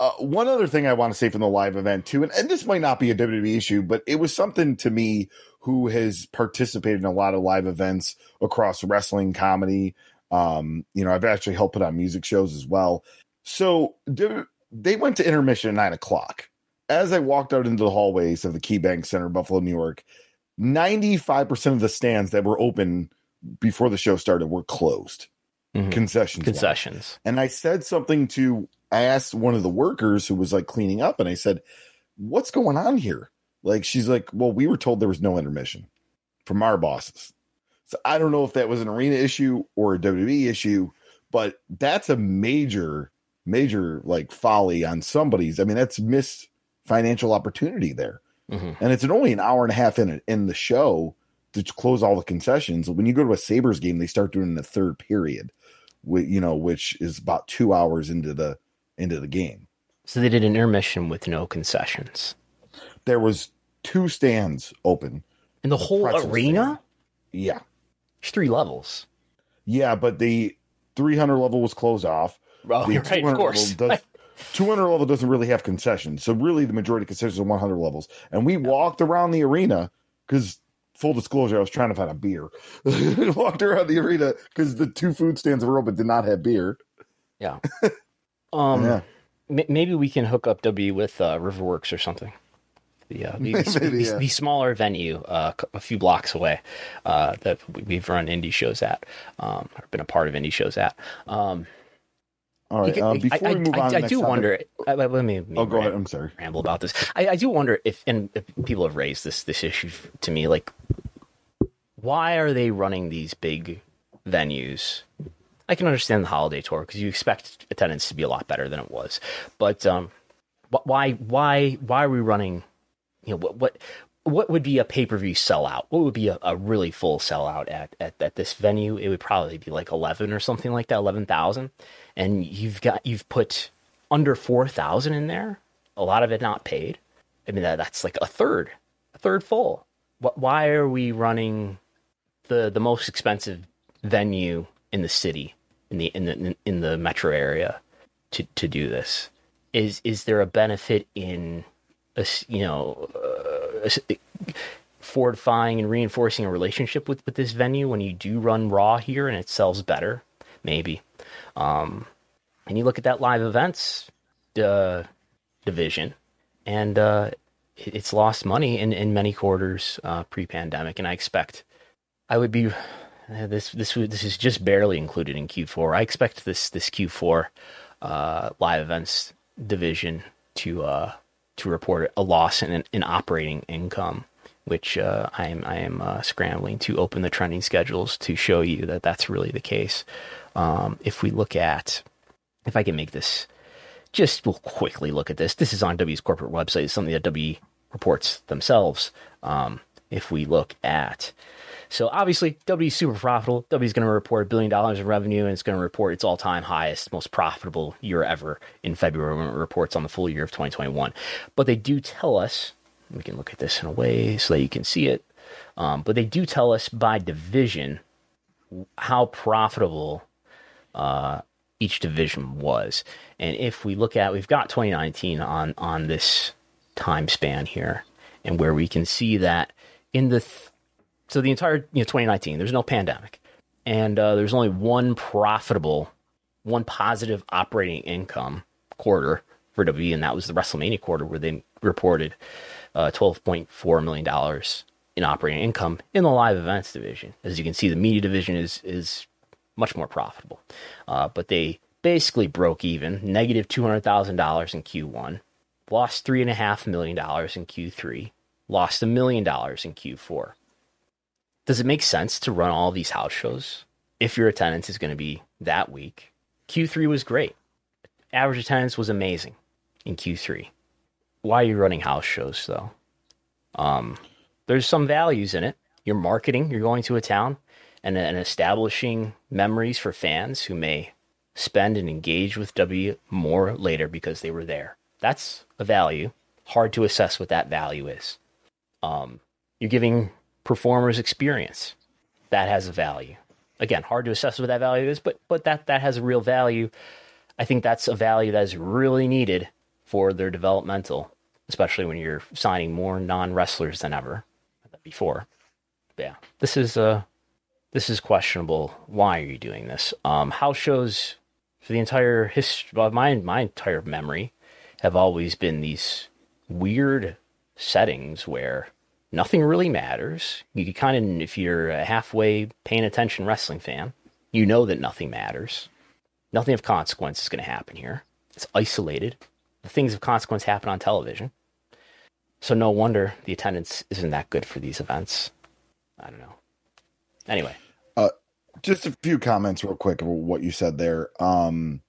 uh, one other thing I want to say from the live event too, and, and this might not be a WWE issue, but it was something to me who has participated in a lot of live events across wrestling, comedy. Um, you know, I've actually helped put on music shows as well. So they went to intermission at nine o'clock. As I walked out into the hallways of the KeyBank Center, Buffalo, New York, 95% of the stands that were open before the show started were closed. Mm-hmm. Concessions. Concessions. And I said something to, I asked one of the workers who was like cleaning up, and I said, What's going on here? Like, she's like, Well, we were told there was no intermission from our bosses. So I don't know if that was an arena issue or a WWE issue, but that's a major, major like folly on somebody's. I mean, that's missed financial opportunity there. Mm-hmm. And it's an only an hour and a half in in the show to close all the concessions. When you go to a Sabres game, they start doing the third period, you know, which is about two hours into the into the game. So they did an intermission with no concessions. There was two stands open in the whole arena. Stand. Yeah, There's three levels. Yeah, but the 300 level was closed off. Oh, the right, of course. Does, 200 level doesn't really have concessions. So really the majority of concessions are 100 levels. And we yeah. walked around the arena because full disclosure, I was trying to find a beer. walked around the arena because the two food stands were open did not have beer. Yeah. um, yeah. M- maybe we can hook up W with uh, Riverworks or something. The, uh, maybe, maybe yeah. the smaller venue uh, a few blocks away uh, that we've run indie shows at, um, or been a part of indie shows at. Um, all right. Uh, before I, we move I, on, I, I do wonder. I, let me. Let me oh, go ahead. I'm sorry. Ramble about this. I, do wonder if, and if people have raised this this issue to me, like, why are they running these big venues? I can understand the holiday tour because you expect attendance to be a lot better than it was, but um, why why why are we running? You know what what what would be a pay per view sellout? What would be a, a, really full sellout at, at at this venue? It would probably be like eleven or something like that, eleven thousand and you've got you've put under four thousand in there, a lot of it not paid. I mean that, that's like a third, a third full. What? Why are we running the the most expensive venue in the city in the in the in the metro area to to do this? Is is there a benefit in a, you know uh, fortifying and reinforcing a relationship with with this venue when you do run Raw here and it sells better? Maybe. Um, and you look at that live events uh, division, and uh, it, it's lost money in, in many quarters uh, pre-pandemic, and I expect I would be uh, this this this is just barely included in Q4. I expect this this Q4 uh, live events division to uh, to report a loss in in operating income which uh, I am I am uh, scrambling to open the trending schedules to show you that that's really the case. Um, if we look at, if I can make this, just we'll quickly look at this. This is on W's corporate website. It's something that W reports themselves. Um, if we look at, so obviously W is super profitable. W is going to report a billion dollars in revenue, and it's going to report its all-time highest, most profitable year ever in February when it reports on the full year of 2021. But they do tell us, we can look at this in a way so that you can see it. Um, but they do tell us by division how profitable uh, each division was. And if we look at, we've got 2019 on on this time span here, and where we can see that in the th- so the entire you know 2019, there's no pandemic, and uh, there's only one profitable, one positive operating income quarter for WWE, and that was the WrestleMania quarter where they reported uh, 12.4 million dollars in operating income in the live events division. As you can see, the media division is is much more profitable. Uh, but they basically broke even, negative $200,000 in Q1, lost $3.5 million in Q3, lost a million dollars in Q4. Does it make sense to run all these house shows if your attendance is going to be that weak? Q3 was great. Average attendance was amazing in Q3. Why are you running house shows though? Um, there's some values in it. You're marketing, you're going to a town and, and establishing memories for fans who may spend and engage with W more later because they were there. That's a value. Hard to assess what that value is. Um, you're giving performers experience. That has a value. Again, hard to assess what that value is, but but that that has a real value. I think that's a value that is really needed for their developmental, especially when you're signing more non wrestlers than ever before. Yeah, this is uh this is questionable. Why are you doing this? Um, house shows for the entire history, well, my my entire memory, have always been these weird settings where nothing really matters. You kind of, if you're a halfway paying attention wrestling fan, you know that nothing matters. Nothing of consequence is going to happen here. It's isolated. The things of consequence happen on television. So no wonder the attendance isn't that good for these events. I don't know. Anyway, uh, just a few comments real quick about what you said there. Um,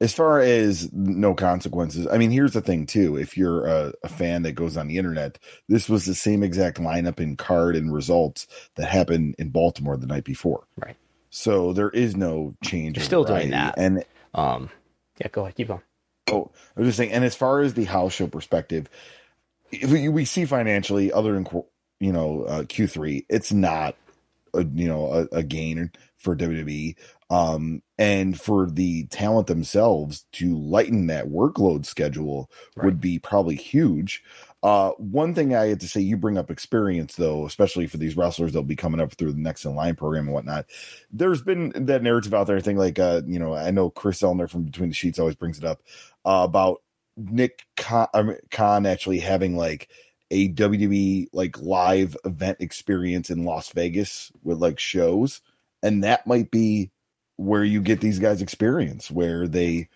as far as no consequences, I mean, here's the thing too. If you're a, a, fan that goes on the internet, this was the same exact lineup and card and results that happened in Baltimore the night before. Right. So there is no change. You're still doing that. And um, yeah, go ahead, keep going. Oh, I was just saying. And as far as the house show perspective, if we, we see financially, other than you know uh, Q3, it's not a, you know a, a gain for WWE um, and for the talent themselves to lighten that workload schedule right. would be probably huge. Uh, one thing I had to say, you bring up experience though, especially for these wrestlers that'll be coming up through the next in line program and whatnot. There's been that narrative out there, I think, like, uh, you know, I know Chris Zellner from Between the Sheets always brings it up uh, about Nick Khan, Khan actually having like a WWE like live event experience in Las Vegas with like shows, and that might be where you get these guys experience where they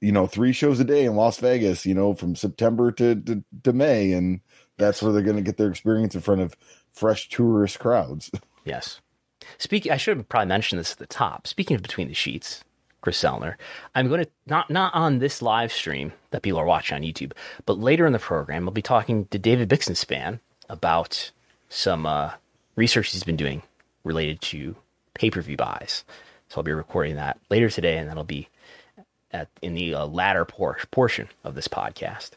you know three shows a day in las vegas you know from september to to, to may and that's where they're going to get their experience in front of fresh tourist crowds. Yes. Speaking i should have probably mentioned this at the top. Speaking of between the sheets chris Zellner. i'm going to not not on this live stream that people are watching on youtube but later in the program i'll be talking to david bixenspan about some uh, research he's been doing related to pay-per-view buys so I'll be recording that later today, and that'll be at, in the uh, latter por- portion of this podcast.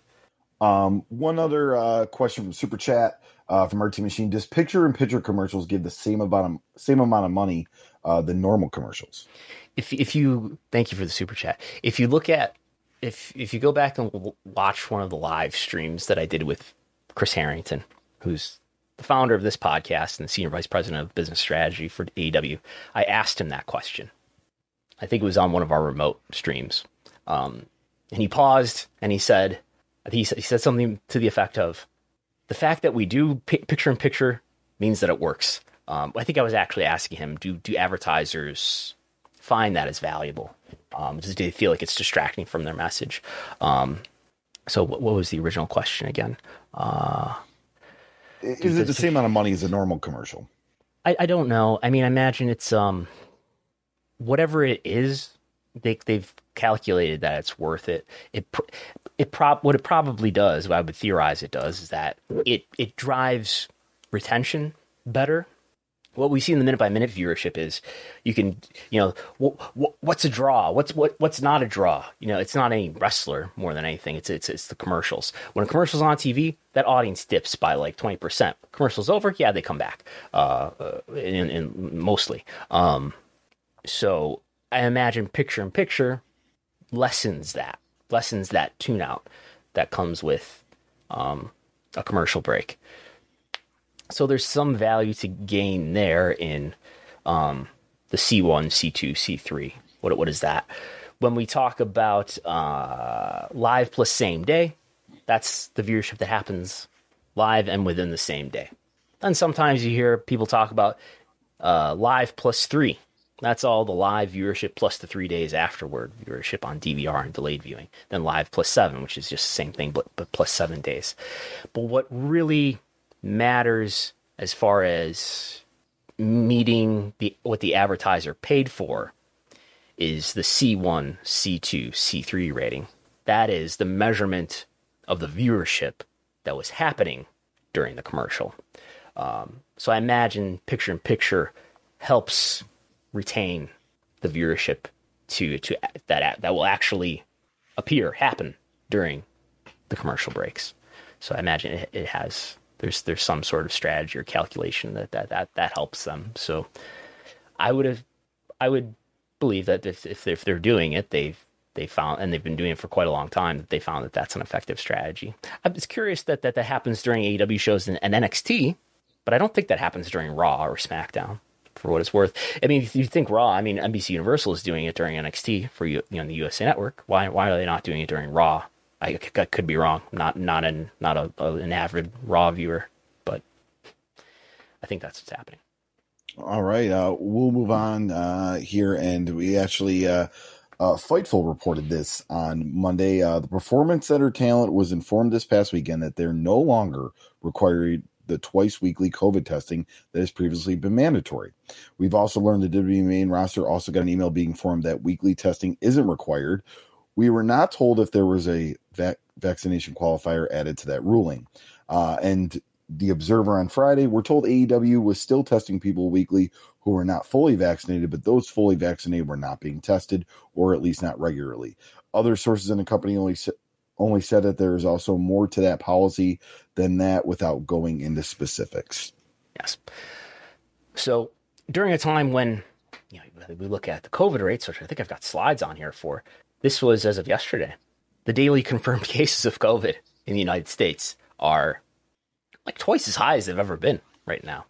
Um, one other uh, question from Super Chat uh, from RT Machine: Does picture and picture commercials give the same amount of same amount of money uh, than normal commercials? If if you thank you for the super chat. If you look at if if you go back and watch one of the live streams that I did with Chris Harrington, who's the founder of this podcast and the senior vice president of business strategy for AEW, I asked him that question. I think it was on one of our remote streams. Um, and he paused and he said, he said, he said something to the effect of, the fact that we do picture in picture means that it works. Um, I think I was actually asking him, do, do advertisers find that as valuable? Um, do they feel like it's distracting from their message? Um, so what, what, was the original question again? Uh, is it the same amount of money as a normal commercial? I, I don't know. I mean, I imagine it's um, whatever it is, they they've calculated that it's worth it. It it prob what it probably does, what I would theorize it does, is that it it drives retention better what we see in the minute by minute viewership is you can you know what, what's a draw? What's what what's not a draw? You know it's not any wrestler more than anything. It's it's it's the commercials. When a commercial's on TV that audience dips by like 20% commercials over yeah they come back uh, uh in, in mostly. Um so I imagine picture in picture lessens that lessens that tune out that comes with um a commercial break so there's some value to gain there in um, the C1, C2, C3. What what is that? When we talk about uh, live plus same day, that's the viewership that happens live and within the same day. And sometimes you hear people talk about uh, live plus three. That's all the live viewership plus the three days afterward viewership on DVR and delayed viewing. Then live plus seven, which is just the same thing, but, but plus seven days. But what really matters as far as meeting the what the advertiser paid for is the C1, C2, C3 rating. That is the measurement of the viewership that was happening during the commercial. Um, so I imagine picture in picture helps retain the viewership to to that that will actually appear happen during the commercial breaks. So I imagine it, it has there's there's some sort of strategy or calculation that that that, that helps them. So I would have I would believe that if if they're, if they're doing it, they've they found and they've been doing it for quite a long time that they found that that's an effective strategy. I'm just curious that that, that happens during AEW shows and, and NXT, but I don't think that happens during Raw or SmackDown. For what it's worth, I mean, if you think Raw, I mean, NBC Universal is doing it during NXT for you, know, the USA Network. Why, why are they not doing it during Raw? I, I could be wrong. Not, not an, not a, a, an avid Raw viewer, but I think that's what's happening. All right, uh, we'll move on uh, here, and we actually uh, uh, Fightful reported this on Monday. Uh, the Performance Center talent was informed this past weekend that they're no longer required the twice weekly COVID testing that has previously been mandatory. We've also learned the WWE main roster also got an email being informed that weekly testing isn't required. We were not told if there was a vac- vaccination qualifier added to that ruling. Uh, and the Observer on Friday, we're told AEW was still testing people weekly who were not fully vaccinated, but those fully vaccinated were not being tested, or at least not regularly. Other sources in the company only only said that there is also more to that policy than that without going into specifics. Yes. So during a time when you know, we look at the COVID rates, which I think I've got slides on here for, this was as of yesterday. The daily confirmed cases of COVID in the United States are like twice as high as they've ever been right now.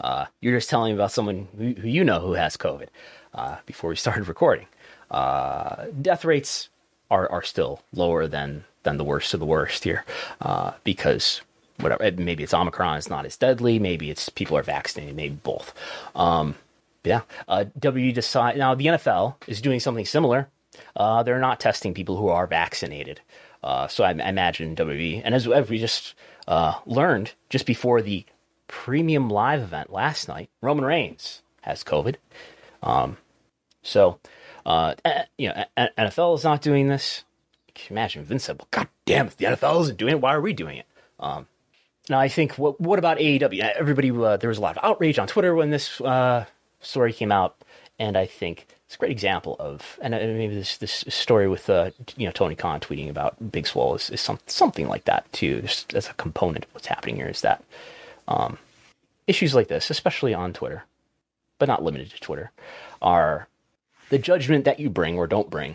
Uh, you're just telling me about someone who, you know who has COVID uh, before we started recording. Uh, death rates are, are still lower than than the worst of the worst here uh, because whatever maybe it's Omicron, it's not as deadly. Maybe it's people are vaccinated. Maybe both. Um, yeah. Uh, W decide now the NFL is doing something similar. Uh, they're not testing people who are vaccinated. Uh, so I, I, imagine WWE, and as, as we just uh, learned just before the premium live event last night, Roman Reigns has COVID. Um, so, uh, you know, NFL is not doing this can you imagine Vince said, "Well, God damn, if the NFL isn't doing it, why are we doing it?" Um, now, I think what what about AEW? Everybody, uh, there was a lot of outrage on Twitter when this uh, story came out, and I think it's a great example of, and uh, maybe this this story with uh, you know Tony Khan tweeting about Big Swole is, is some, something like that too. As a component of what's happening here is that um, issues like this, especially on Twitter, but not limited to Twitter, are the judgment that you bring or don't bring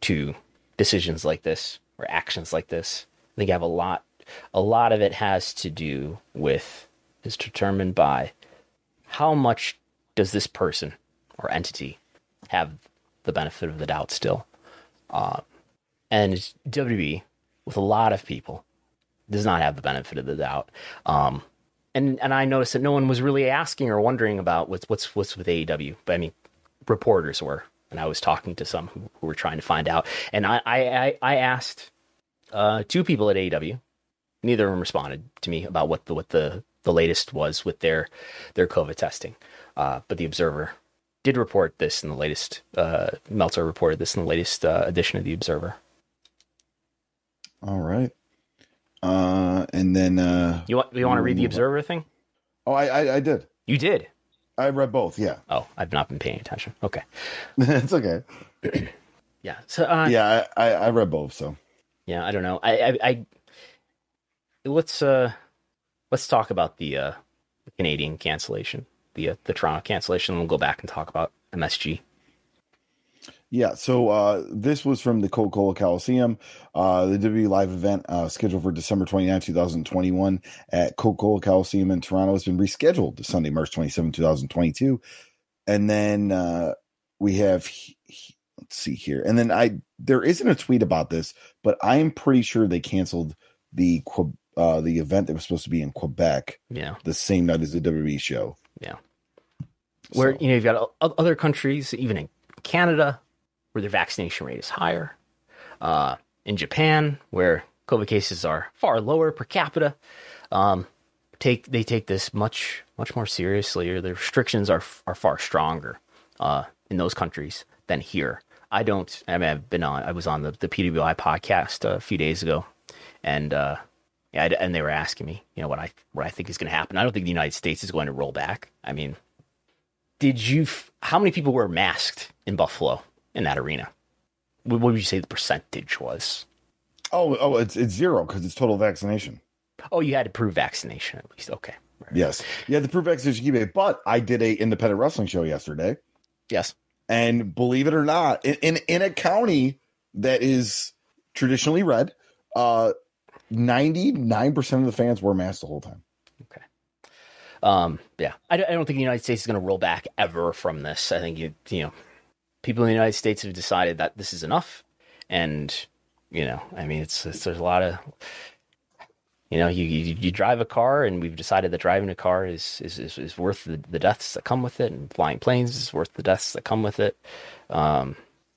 to decisions like this or actions like this. I think I have a lot. A lot of it has to do with is determined by how much does this person or entity have the benefit of the doubt still. Uh, and WWE, with a lot of people, does not have the benefit of the doubt. Um, and and I noticed that no one was really asking or wondering about what's what's what's with AEW. But I mean, reporters were and I was talking to some who, who were trying to find out. And I I, I asked uh, two people at AEW. Neither of them responded to me about what the what the, the latest was with their their COVID testing. Uh, but the Observer did report this in the latest. Uh, Meltzer reported this in the latest uh, edition of the Observer. All right. Uh, and then uh, you want you want to read the Observer thing? Oh, I, I I did. You did. I read both. Yeah. Oh, I've not been paying attention. Okay. it's okay. yeah. So. Uh, yeah, I, I, I read both. So. Yeah, I don't know. I I, I let's uh let's talk about the uh the Canadian cancellation, the uh, the Toronto cancellation. We'll go back and talk about MSG. Yeah, so uh, this was from the Coca Cola Coliseum, uh, the WWE live event uh, scheduled for December 29, 2021 at Coca Cola Coliseum in Toronto has been rescheduled to Sunday, March 27, 2022. And then uh, we have, let's see here. And then I, there isn't a tweet about this, but I am pretty sure they canceled the uh, the event that was supposed to be in Quebec. Yeah. The same night as the WWE show. Yeah. Where, so. you know, you've got other countries, even in Canada, where their vaccination rate is higher. Uh, in Japan, where COVID cases are far lower per capita. Um, take they take this much much more seriously, or the restrictions are are far stronger uh, in those countries than here. I don't. I mean, I've been on. I was on the the PWI podcast a few days ago, and uh, yeah, and they were asking me, you know, what I what I think is going to happen. I don't think the United States is going to roll back. I mean, did you? How many people were masked in Buffalo in that arena? What would you say the percentage was? Oh, oh, it's it's zero because it's total vaccination. Oh, you had to prove vaccination at least. Okay. Right. Yes, you had to prove vaccination. But I did a independent wrestling show yesterday. Yes, and believe it or not, in in, in a county that is traditionally red, uh, ninety nine percent of the fans wore masks the whole time. Okay. Um. Yeah. I, I don't think the United States is going to roll back ever from this. I think you you know, people in the United States have decided that this is enough, and you know, I mean, it's, it's there's a lot of you know, you, you, you drive a car, and we've decided that driving a car is is, is, is worth the, the, deaths that come with it, and flying planes is worth the deaths that come with it. Um,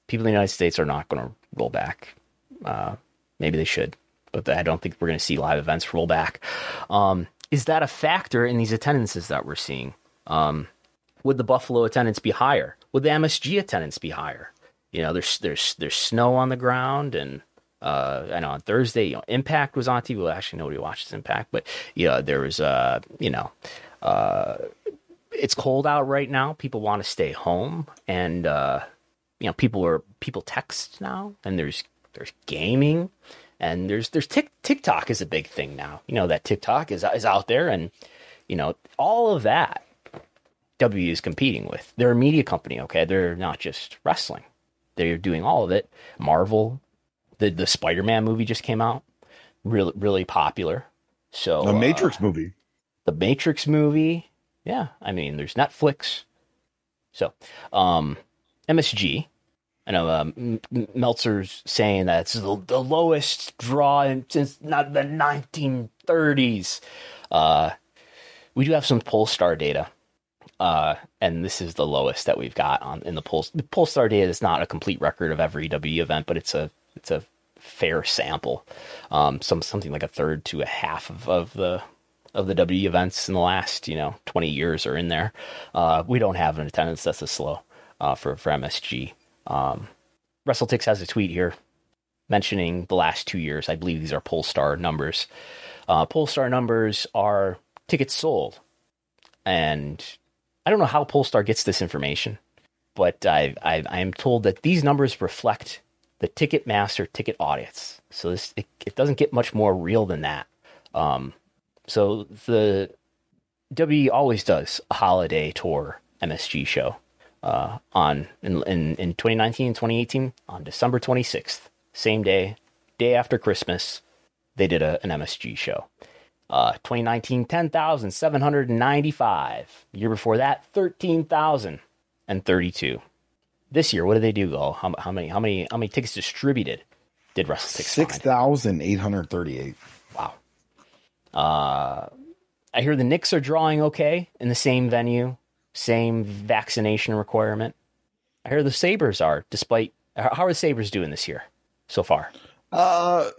people in the United States are not going to roll back. Uh, maybe they should, but I don't think we're going to see live events roll back. Um, is that a factor in these attendances that we're seeing? Um, would the Buffalo attendance be higher? Would the MSG attendance be higher? You know, there's there's there's snow on the ground and uh, I know on Thursday, you know, Impact was on TV. Well, actually, nobody watches Impact, but yeah, there was, uh, you know, uh, it's cold out right now. People want to stay home, and uh, you know, people are people text now, and there's there's gaming, and there's there's Tik TikTok is a big thing now. You know that TikTok is is out there, and you know all of that. W is competing with. They're a media company, okay? They're not just wrestling. They're doing all of it. Marvel, the the Spider Man movie just came out, really really popular. So the Matrix uh, movie, the Matrix movie, yeah. I mean, there's Netflix. So, um, MSG. I know um, Meltzer's saying that it's the, the lowest draw in, since not the 1930s. Uh, we do have some Pollstar data, uh, and this is the lowest that we've got on in the Poll. The Pollstar data is not a complete record of every W event, but it's a it's a fair sample. Um, some something like a third to a half of, of the of the W events in the last you know 20 years are in there. Uh, we don't have an attendance that's as slow uh, for for MSG. Um, WrestleTix has a tweet here mentioning the last two years. I believe these are Pollstar numbers. Uh, Pollstar numbers are tickets sold, and I don't know how Pollstar gets this information, but I I, I am told that these numbers reflect the Ticketmaster ticket audits. So this it, it, doesn't get much more real than that. Um, so the WWE always does a holiday tour MSG show uh, on in, in, in 2019 and 2018 on December 26th, same day, day after Christmas. They did a, an MSG show. Uh, 2019, 10,795. Year before that, 13,032. This year, what did they do, Go? How, how, many? How many? How many tickets distributed did WrestleTix? Six thousand eight hundred thirty-eight. Wow. Uh, I hear the Knicks are drawing okay in the same venue, same vaccination requirement. I hear the Sabres are, despite how are the Sabres doing this year so far? Uh,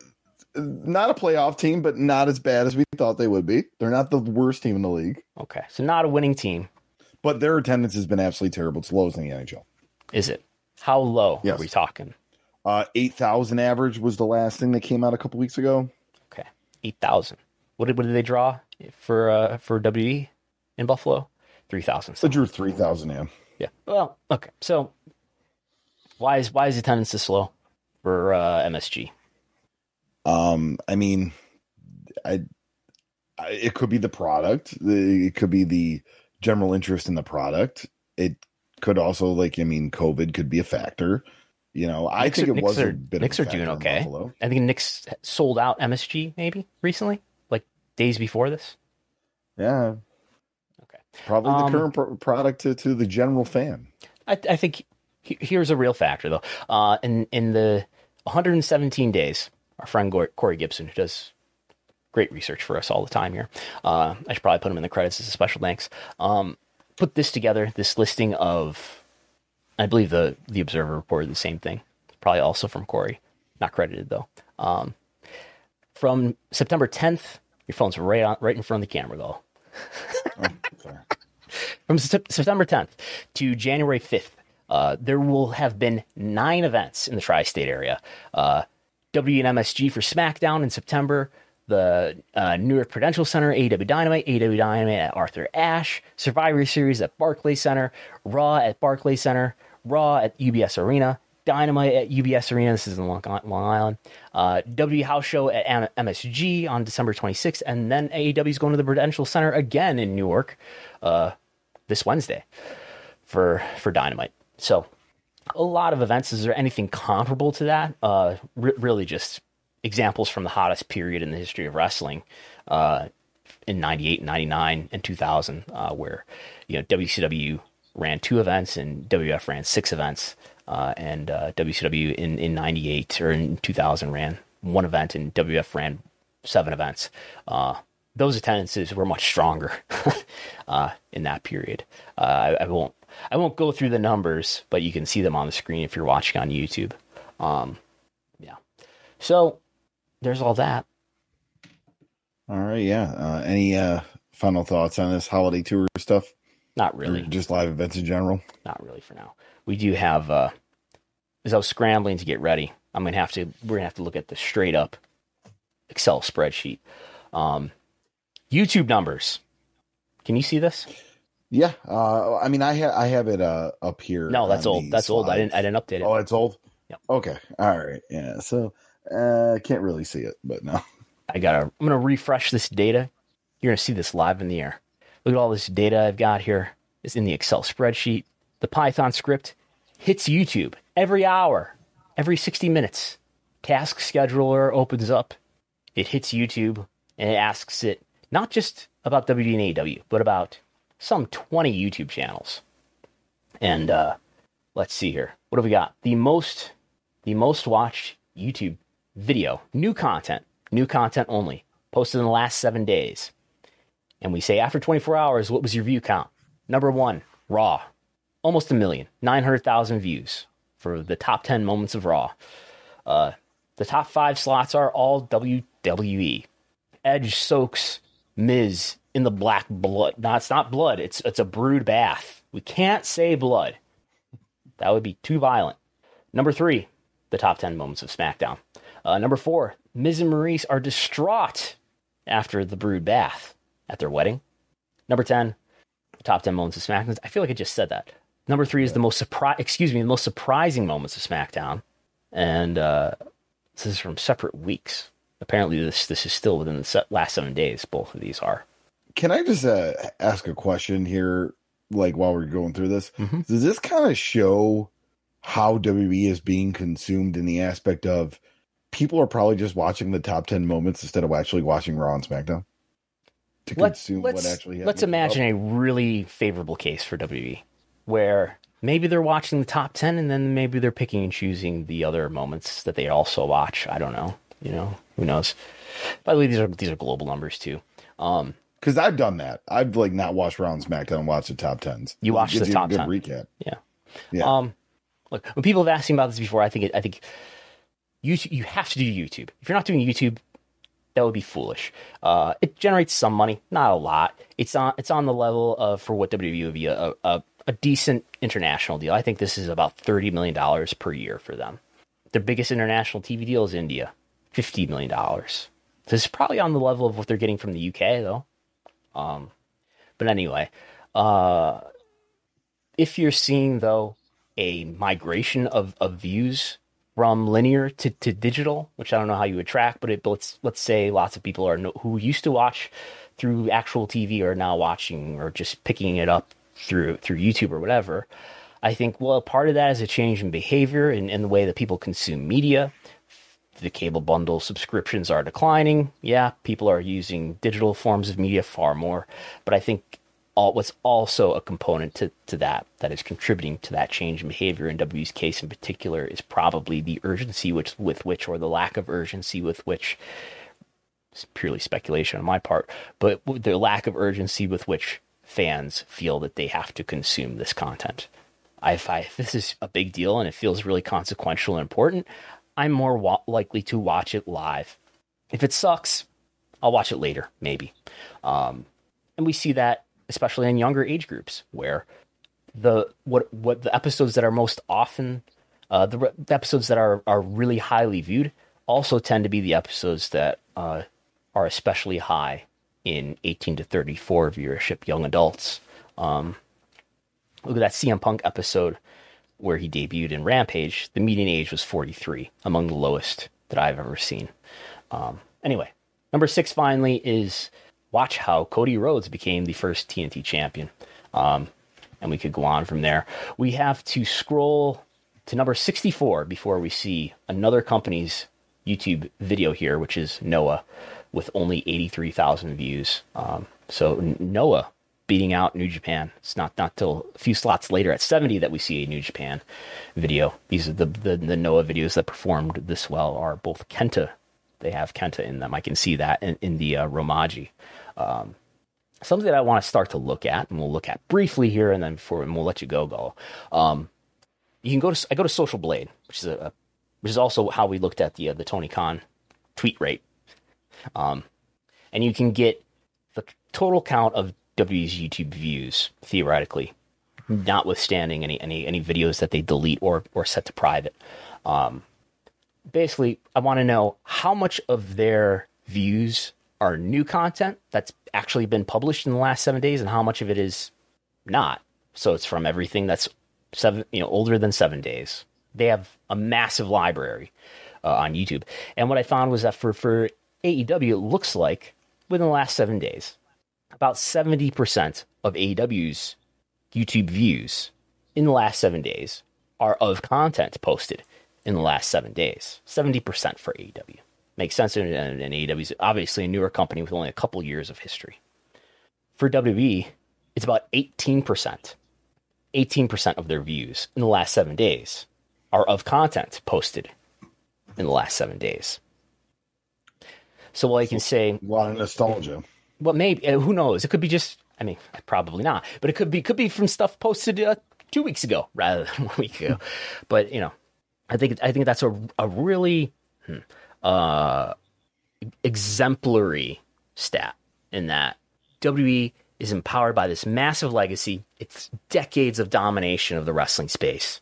not a playoff team, but not as bad as we thought they would be. They're not the worst team in the league. Okay, so not a winning team, but their attendance has been absolutely terrible. It's lowest in the NHL. Is it? How low yes. are we talking? Uh, 8,000 average was the last thing that came out a couple weeks ago. Okay. 8,000. What did, what did they draw for uh, for WE in Buffalo? 3,000. They drew 3,000, yeah. Yeah. Well, okay. So why is why is attendance this low for uh, MSG? Um, I mean, I, I, it could be the product. It could be the general interest in the product. It could also like I mean, COVID could be a factor. You know, I Knicks think it Knicks was are, a bit. Knicks are doing okay. I think Knicks sold out MSG maybe recently, like days before this. Yeah. Probably the um, current pro- product to, to the general fan. I, I think he, here's a real factor though. Uh, in in the 117 days, our friend Corey Gibson, who does great research for us all the time here. Uh, I should probably put him in the credits as a special thanks. Um, put this together, this listing of, I believe the the Observer reported the same thing, probably also from Corey, not credited though. Um, from September 10th Your phone's right on, right in front of the camera, though. Oh. From September 10th to January 5th, uh, there will have been nine events in the tri-state area. Uh, WNMSG for SmackDown in September, the uh, Newark Prudential Center, AEW Dynamite, AEW Dynamite at Arthur Ashe, Survivor Series at Barclays Center, Raw at Barclays Center, Raw at UBS Arena, Dynamite at UBS Arena. This is in Long, Island. Uh, W House Show at MSG on December 26th, and then AEW is going to the Prudential Center again in Newark uh, this Wednesday for for Dynamite. So a lot of events. Is there anything comparable to that? Uh, re- really, just examples from the hottest period in the history of wrestling uh, in 98, 99, and 2000, uh, where you know WCW ran two events and WF ran six events, uh, and uh, WCW in, in 98 or in 2000 ran one event and WF ran seven events. Uh, those attendances were much stronger uh, in that period. Uh, I, I won't I won't go through the numbers, but you can see them on the screen if you're watching on YouTube. Um, yeah. So there's all that. All right, yeah. Uh, any uh, final thoughts on this holiday tour stuff? Not Or really. just live events in general? Not really for now. We do have. Uh, as I was scrambling to get ready, I'm gonna have to. We're gonna have to look at the straight up Excel spreadsheet. Um, YouTube numbers. Can you see this? Yeah. Uh, I mean, I ha- I have it uh, up here. No, that's old. That's old. I didn't. I didn't update it. Oh, it's old. Yep. Okay. All right. Yeah. So uh, can't really see it, but no. I gotta. I'm gonna refresh this data. You're gonna see this live in the air. Look at all this data I've got here. It's in the Excel spreadsheet. The Python script hits YouTube every hour, every 60 minutes. Task scheduler opens up. It hits YouTube and it asks it not just about WD and AEW, but about some 20 YouTube channels. And uh, let's see here. What have we got? The most, the most watched YouTube video, new content, new content only, posted in the last seven days. And we say after 24 hours, what was your view count? Number one, Raw, almost a million, 900,000 views for the top 10 moments of Raw. Uh, the top five slots are all WWE. Edge soaks Miz in the black blood. No, it's not blood. It's it's a Brood bath. We can't say blood. That would be too violent. Number three, the top 10 moments of SmackDown. Uh, number four, Miz and Maurice are distraught after the Brood bath at their wedding. Number 10, the top 10 moments of SmackDown. I feel like I just said that. Number three is the most surprise, excuse me, the most surprising moments of SmackDown. And uh, this is from separate weeks. Apparently, this this is still within the last seven days. Both of these are. Can I just uh, ask a question here, like while we're going through this? Mhm. Does this kind of show how WWE is being consumed in the aspect of people are probably just watching the top 10 moments instead of actually watching Raw and SmackDown? To let's consume let's, what actually let's happened? imagine a really favorable case for WWE where maybe they're watching the top 10 and then maybe they're picking and choosing the other moments that they also watch i don't know you know who knows by the way these are these are global numbers too um Because I've done that. I've like not watched Raw and SmackDown and watched the top tens. You watched the you a top good 10. recap. yeah Yeah. um look when people have asked me about this before i think it, i think YouTube, you have to do YouTube if you're not doing youtube that would be foolish. Uh, it generates some money, not a lot. It's on it's on the level of for what WWE would be a, a, a decent international deal. I think this is about thirty million dollars per year for them. Their biggest international TV deal is India, fifty million dollars. This is probably on the level of what they're getting from the UK though. Um, but anyway, uh, if you're seeing though a migration of, of views from linear to, to digital, which I don't know how you would track, but it, let's let's say lots of people are no, who used to watch through actual TV are now watching or just picking it up through through YouTube or whatever. I think well, part of that is a change in behavior and in, the way that people consume media. The cable bundle subscriptions are declining. Yeah, people are using digital forms of media far more, but I think all, what's also a component to, to that that is contributing to that change in behavior in W's case in particular is probably the urgency which with which or the lack of urgency with which it's purely speculation on my part, but the lack of urgency with which fans feel that they have to consume this content. If, I, if this is a big deal and it feels really consequential and important, I'm more wa- likely to watch it live. If it sucks, I'll watch it later, maybe. Um, and we see that especially in younger age groups where the what what the episodes that are most often uh, the, the episodes that are are really highly viewed also tend to be the episodes that uh, are especially high in 18 to 34 viewership young adults. Um, look at that CM Punk episode where he debuted in Rampage. The median age was 43, among the lowest that I've ever seen. Um, anyway, number six finally is watch how Cody Rhodes became the first TNT champion. Um, and we could go on from there. We have to scroll to number 64 before we see another company's YouTube video here, which is Noah, with only 83,000 views. Um, so Noah beating out New Japan. It's not not till a few slots later at 70 that we see a New Japan video. These are the the, the Noah videos that performed this well are both Kenta. They have Kenta in them. I can see that in, in the uh, Romaji. Um, something that I want to start to look at, and we'll look at briefly here, and then before and we'll let you go, go. Um, you can go to I go to Social Blade, which is a, a which is also how we looked at the uh, the Tony Khan tweet rate, um, and you can get the total count of W's YouTube views theoretically, notwithstanding any any any videos that they delete or or set to private. Um, basically, I want to know how much of their views are new content that's actually been published in the last seven days, and how much of it is not. So it's from everything that's seven, you know, older than seven days. They have a massive library uh, on YouTube, and what I found was that for for AEW, looks like within the last seven days, about seventy percent of AEW's YouTube views in the last seven days are of content posted in the last seven days. Seventy percent for AEW makes sense, and, and AEW is obviously a newer company with only a couple years of history. For WWE, it's about eighteen percent 18% of their views in the last seven days are of content posted in the last seven days. So while you can say a lot of nostalgia. Well, maybe uh, who knows? It could be just. I mean, probably not. But it could be could be from stuff posted uh, two weeks ago rather than one week ago. but you know, I think I think that's a a really hmm, uh, exemplary stat in that WWE is empowered by this massive legacy. It's decades of domination of the wrestling space.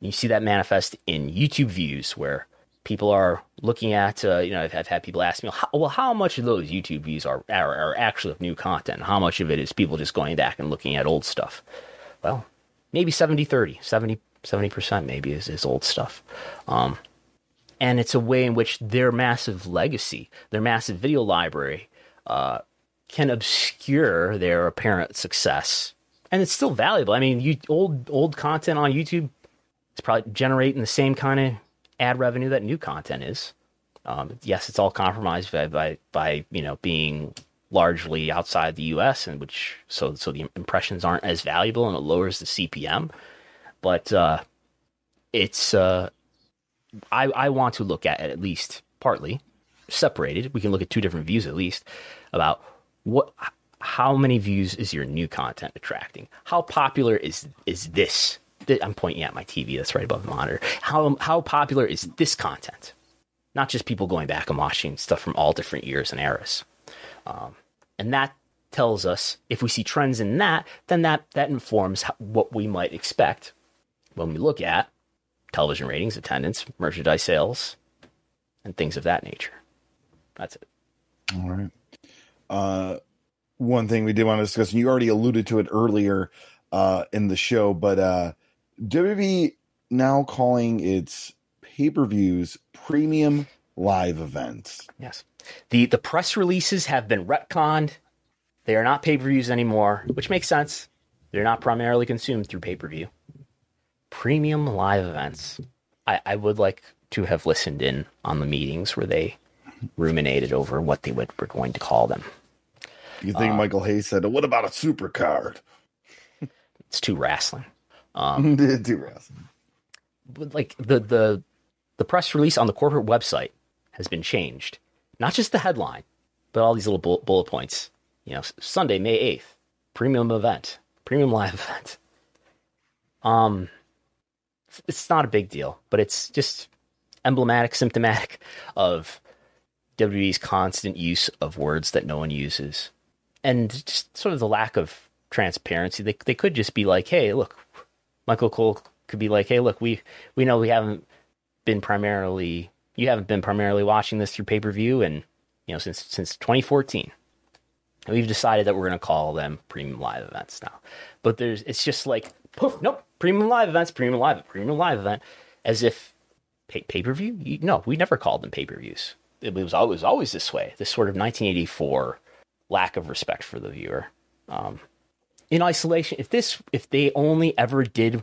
You see that manifest in YouTube views where people are looking at, uh, you know, I've, I've, had people ask me, well, how much of those YouTube views are, are, are actually new content? How much of it is people just going back and looking at old stuff? Well, maybe 70 30, 70, 70% maybe is, is old stuff. Um, and it's a way in which their massive legacy, their massive video library, uh, can obscure their apparent success, and it's still valuable. I mean, you, old old content on YouTube is probably generating the same kind of ad revenue that new content is. Um, yes, it's all compromised by, by by you know being largely outside the U.S. and which so so the impressions aren't as valuable and it lowers the CPM. But uh, it's uh, I I want to look at at least partly separated. We can look at two different views at least about what how many views is your new content attracting? How popular is is this? I'm pointing at my TV that's right above the monitor. How how popular is this content? Not just people going back and watching stuff from all different years and eras. Um, and that tells us if we see trends in that, then that that informs how, what we might expect when we look at television ratings, attendance, merchandise sales, and things of that nature. That's it. All right. Uh, one thing we did want to discuss, and you already alluded to it earlier uh, in the show, but uh, WWE now calling its pay per views premium live events. Yes. The, the press releases have been retconned. They are not pay per views anymore, which makes sense. They're not primarily consumed through pay per view. Premium live events. I, I would like to have listened in on the meetings where they ruminated over what they would, were going to call them. You think uh, Michael Hayes said, "What about a super card?" it's too wrestling. Um, wrestling. But like the the the press release on the corporate website has been changed. Not just the headline, but all these little bullet, bullet points. You know, Sunday, May eighth, premium event, premium live event. Um, it's not a big deal, but it's just emblematic, symptomatic of WWE's constant use of words that no one uses, and just sort of the lack of transparency. They they could just be like, "Hey, look," Michael Cole could be like, "Hey, look, we we know we haven't been primarily you haven't been primarily watching this through pay per view, and you know since since 2014." We've decided that we're going to call them premium live events now, but there's it's just like poof, nope, premium live events, premium live, premium live event, as if pay per view. No, we never called them pay per views. It was always always this way. This sort of 1984 lack of respect for the viewer. Um, in isolation, if this if they only ever did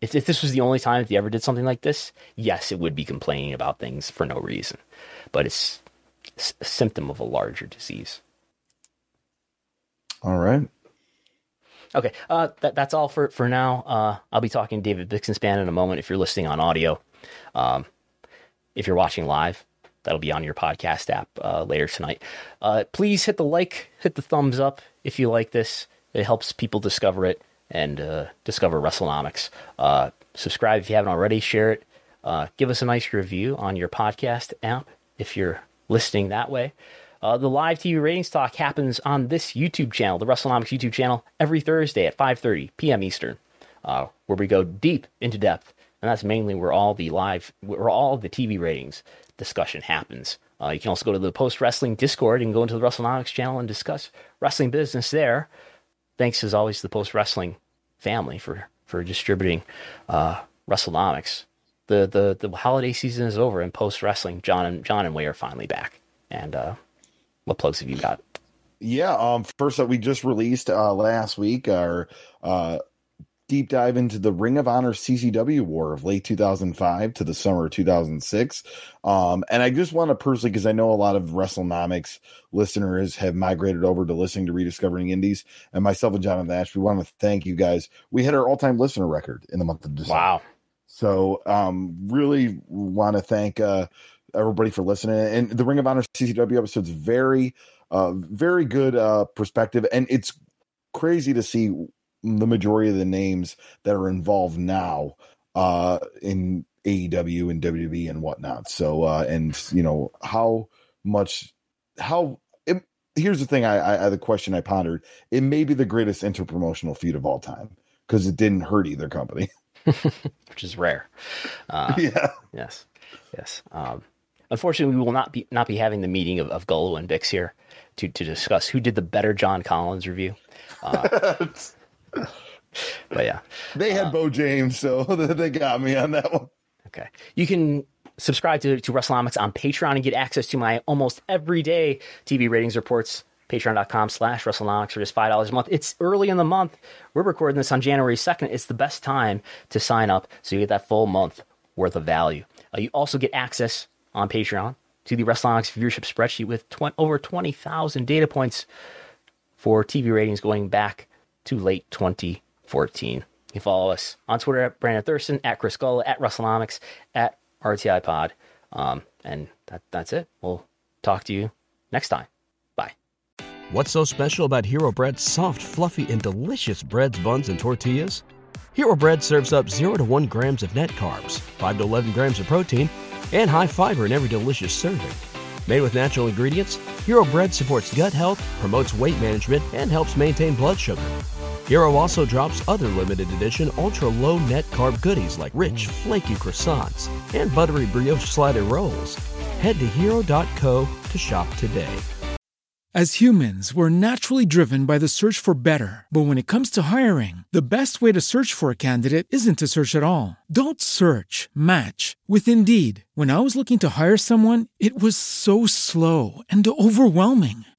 if, if this was the only time that they ever did something like this, yes, it would be complaining about things for no reason. But it's a symptom of a larger disease. All right. Okay, uh, that, that's all for, for now. Uh, I'll be talking to David Bixenspan in a moment if you're listening on audio. Um, if you're watching live, that'll be on your podcast app uh, later tonight. Uh, please hit the like, hit the thumbs up if you like this. It helps people discover it and uh, discover WrestleNomics. Uh, subscribe if you haven't already. Share it. give us a nice review on your podcast app if you're listening that way. Uh, the live TV ratings talk happens on this YouTube channel, the WrestleNomics YouTube channel, every Thursday at 5:30 p.m. Eastern, uh, where we go deep into depth, and that's mainly where all the live, where all the TV ratings discussion happens. Uh, you can also go to the Post Wrestling Discord and go into the WrestleNomics channel and discuss wrestling business there. Thanks as always to the Post Wrestling family for for distributing uh, WrestleNomics. The the the holiday season is over, and Post Wrestling, John and John and Wai are finally back, and uh, what plugs have you got? Yeah, um, first up, we just released uh, last week our uh, deep dive into the Ring of Honor CCW war of late 2005 to the summer of 2006. Um, and I just want to personally, because I know a lot of WrestleNomics listeners have migrated over to listening to Rediscovering Indies, and myself and Jonathan Ash, we want to thank you guys. We hit our all time listener record in the month of December. Wow. So, um, really want to thank uh, everybody for listening. And the Ring of Honor CCW episode's very, uh, very good uh, perspective, and it's crazy to see the majority of the names that are involved now uh, in AEW and WWE and whatnot. So, uh, and you know how much how. It, here's the thing. I, I the question I pondered. It may be the greatest interpromotional feud of all time because it didn't hurt either company, which is rare. Uh, yeah. Yes. Yes. Um, Unfortunately, we will not be not be having the meeting of, of Gullo and Bix here to, to discuss who did the better John Collins review. Uh, but yeah, they had uh, Bo James, so they got me on that one. Okay, you can subscribe to to WrestleNomics on Patreon and get access to my almost everyday TV ratings reports. Patreon.com slash WrestleNomics for just $5 a month. It's early in the month. We're recording this on January 2nd. It's the best time to sign up so you get that full month worth of value. Uh, you also get access on Patreon to the WrestleNomics viewership spreadsheet with tw- over 20,000 data points for TV ratings going back to late 2014. You follow us on Twitter at Brandon Thurston, at Chris Gullo, at WrestleNomics, at RTI Pod. Um, and that, that's it. We'll talk to you next time. Bye. What's so special about Hero Bread's soft, fluffy, and delicious breads, buns, and tortillas? Hero Bread serves up 0 to 1 grams of net carbs, 5 to 11 grams of protein, and high fiber in every delicious serving. Made with natural ingredients, Hero Bread supports gut health, promotes weight management, and helps maintain blood sugar. Hero also drops other limited edition ultra low net carb goodies like rich, flaky croissants and buttery brioche slider rolls. Head to hero.co to shop today. As humans, we're naturally driven by the search for better. But when it comes to hiring, the best way to search for a candidate isn't to search at all. Don't search, match with Indeed. When I was looking to hire someone, it was so slow and overwhelming.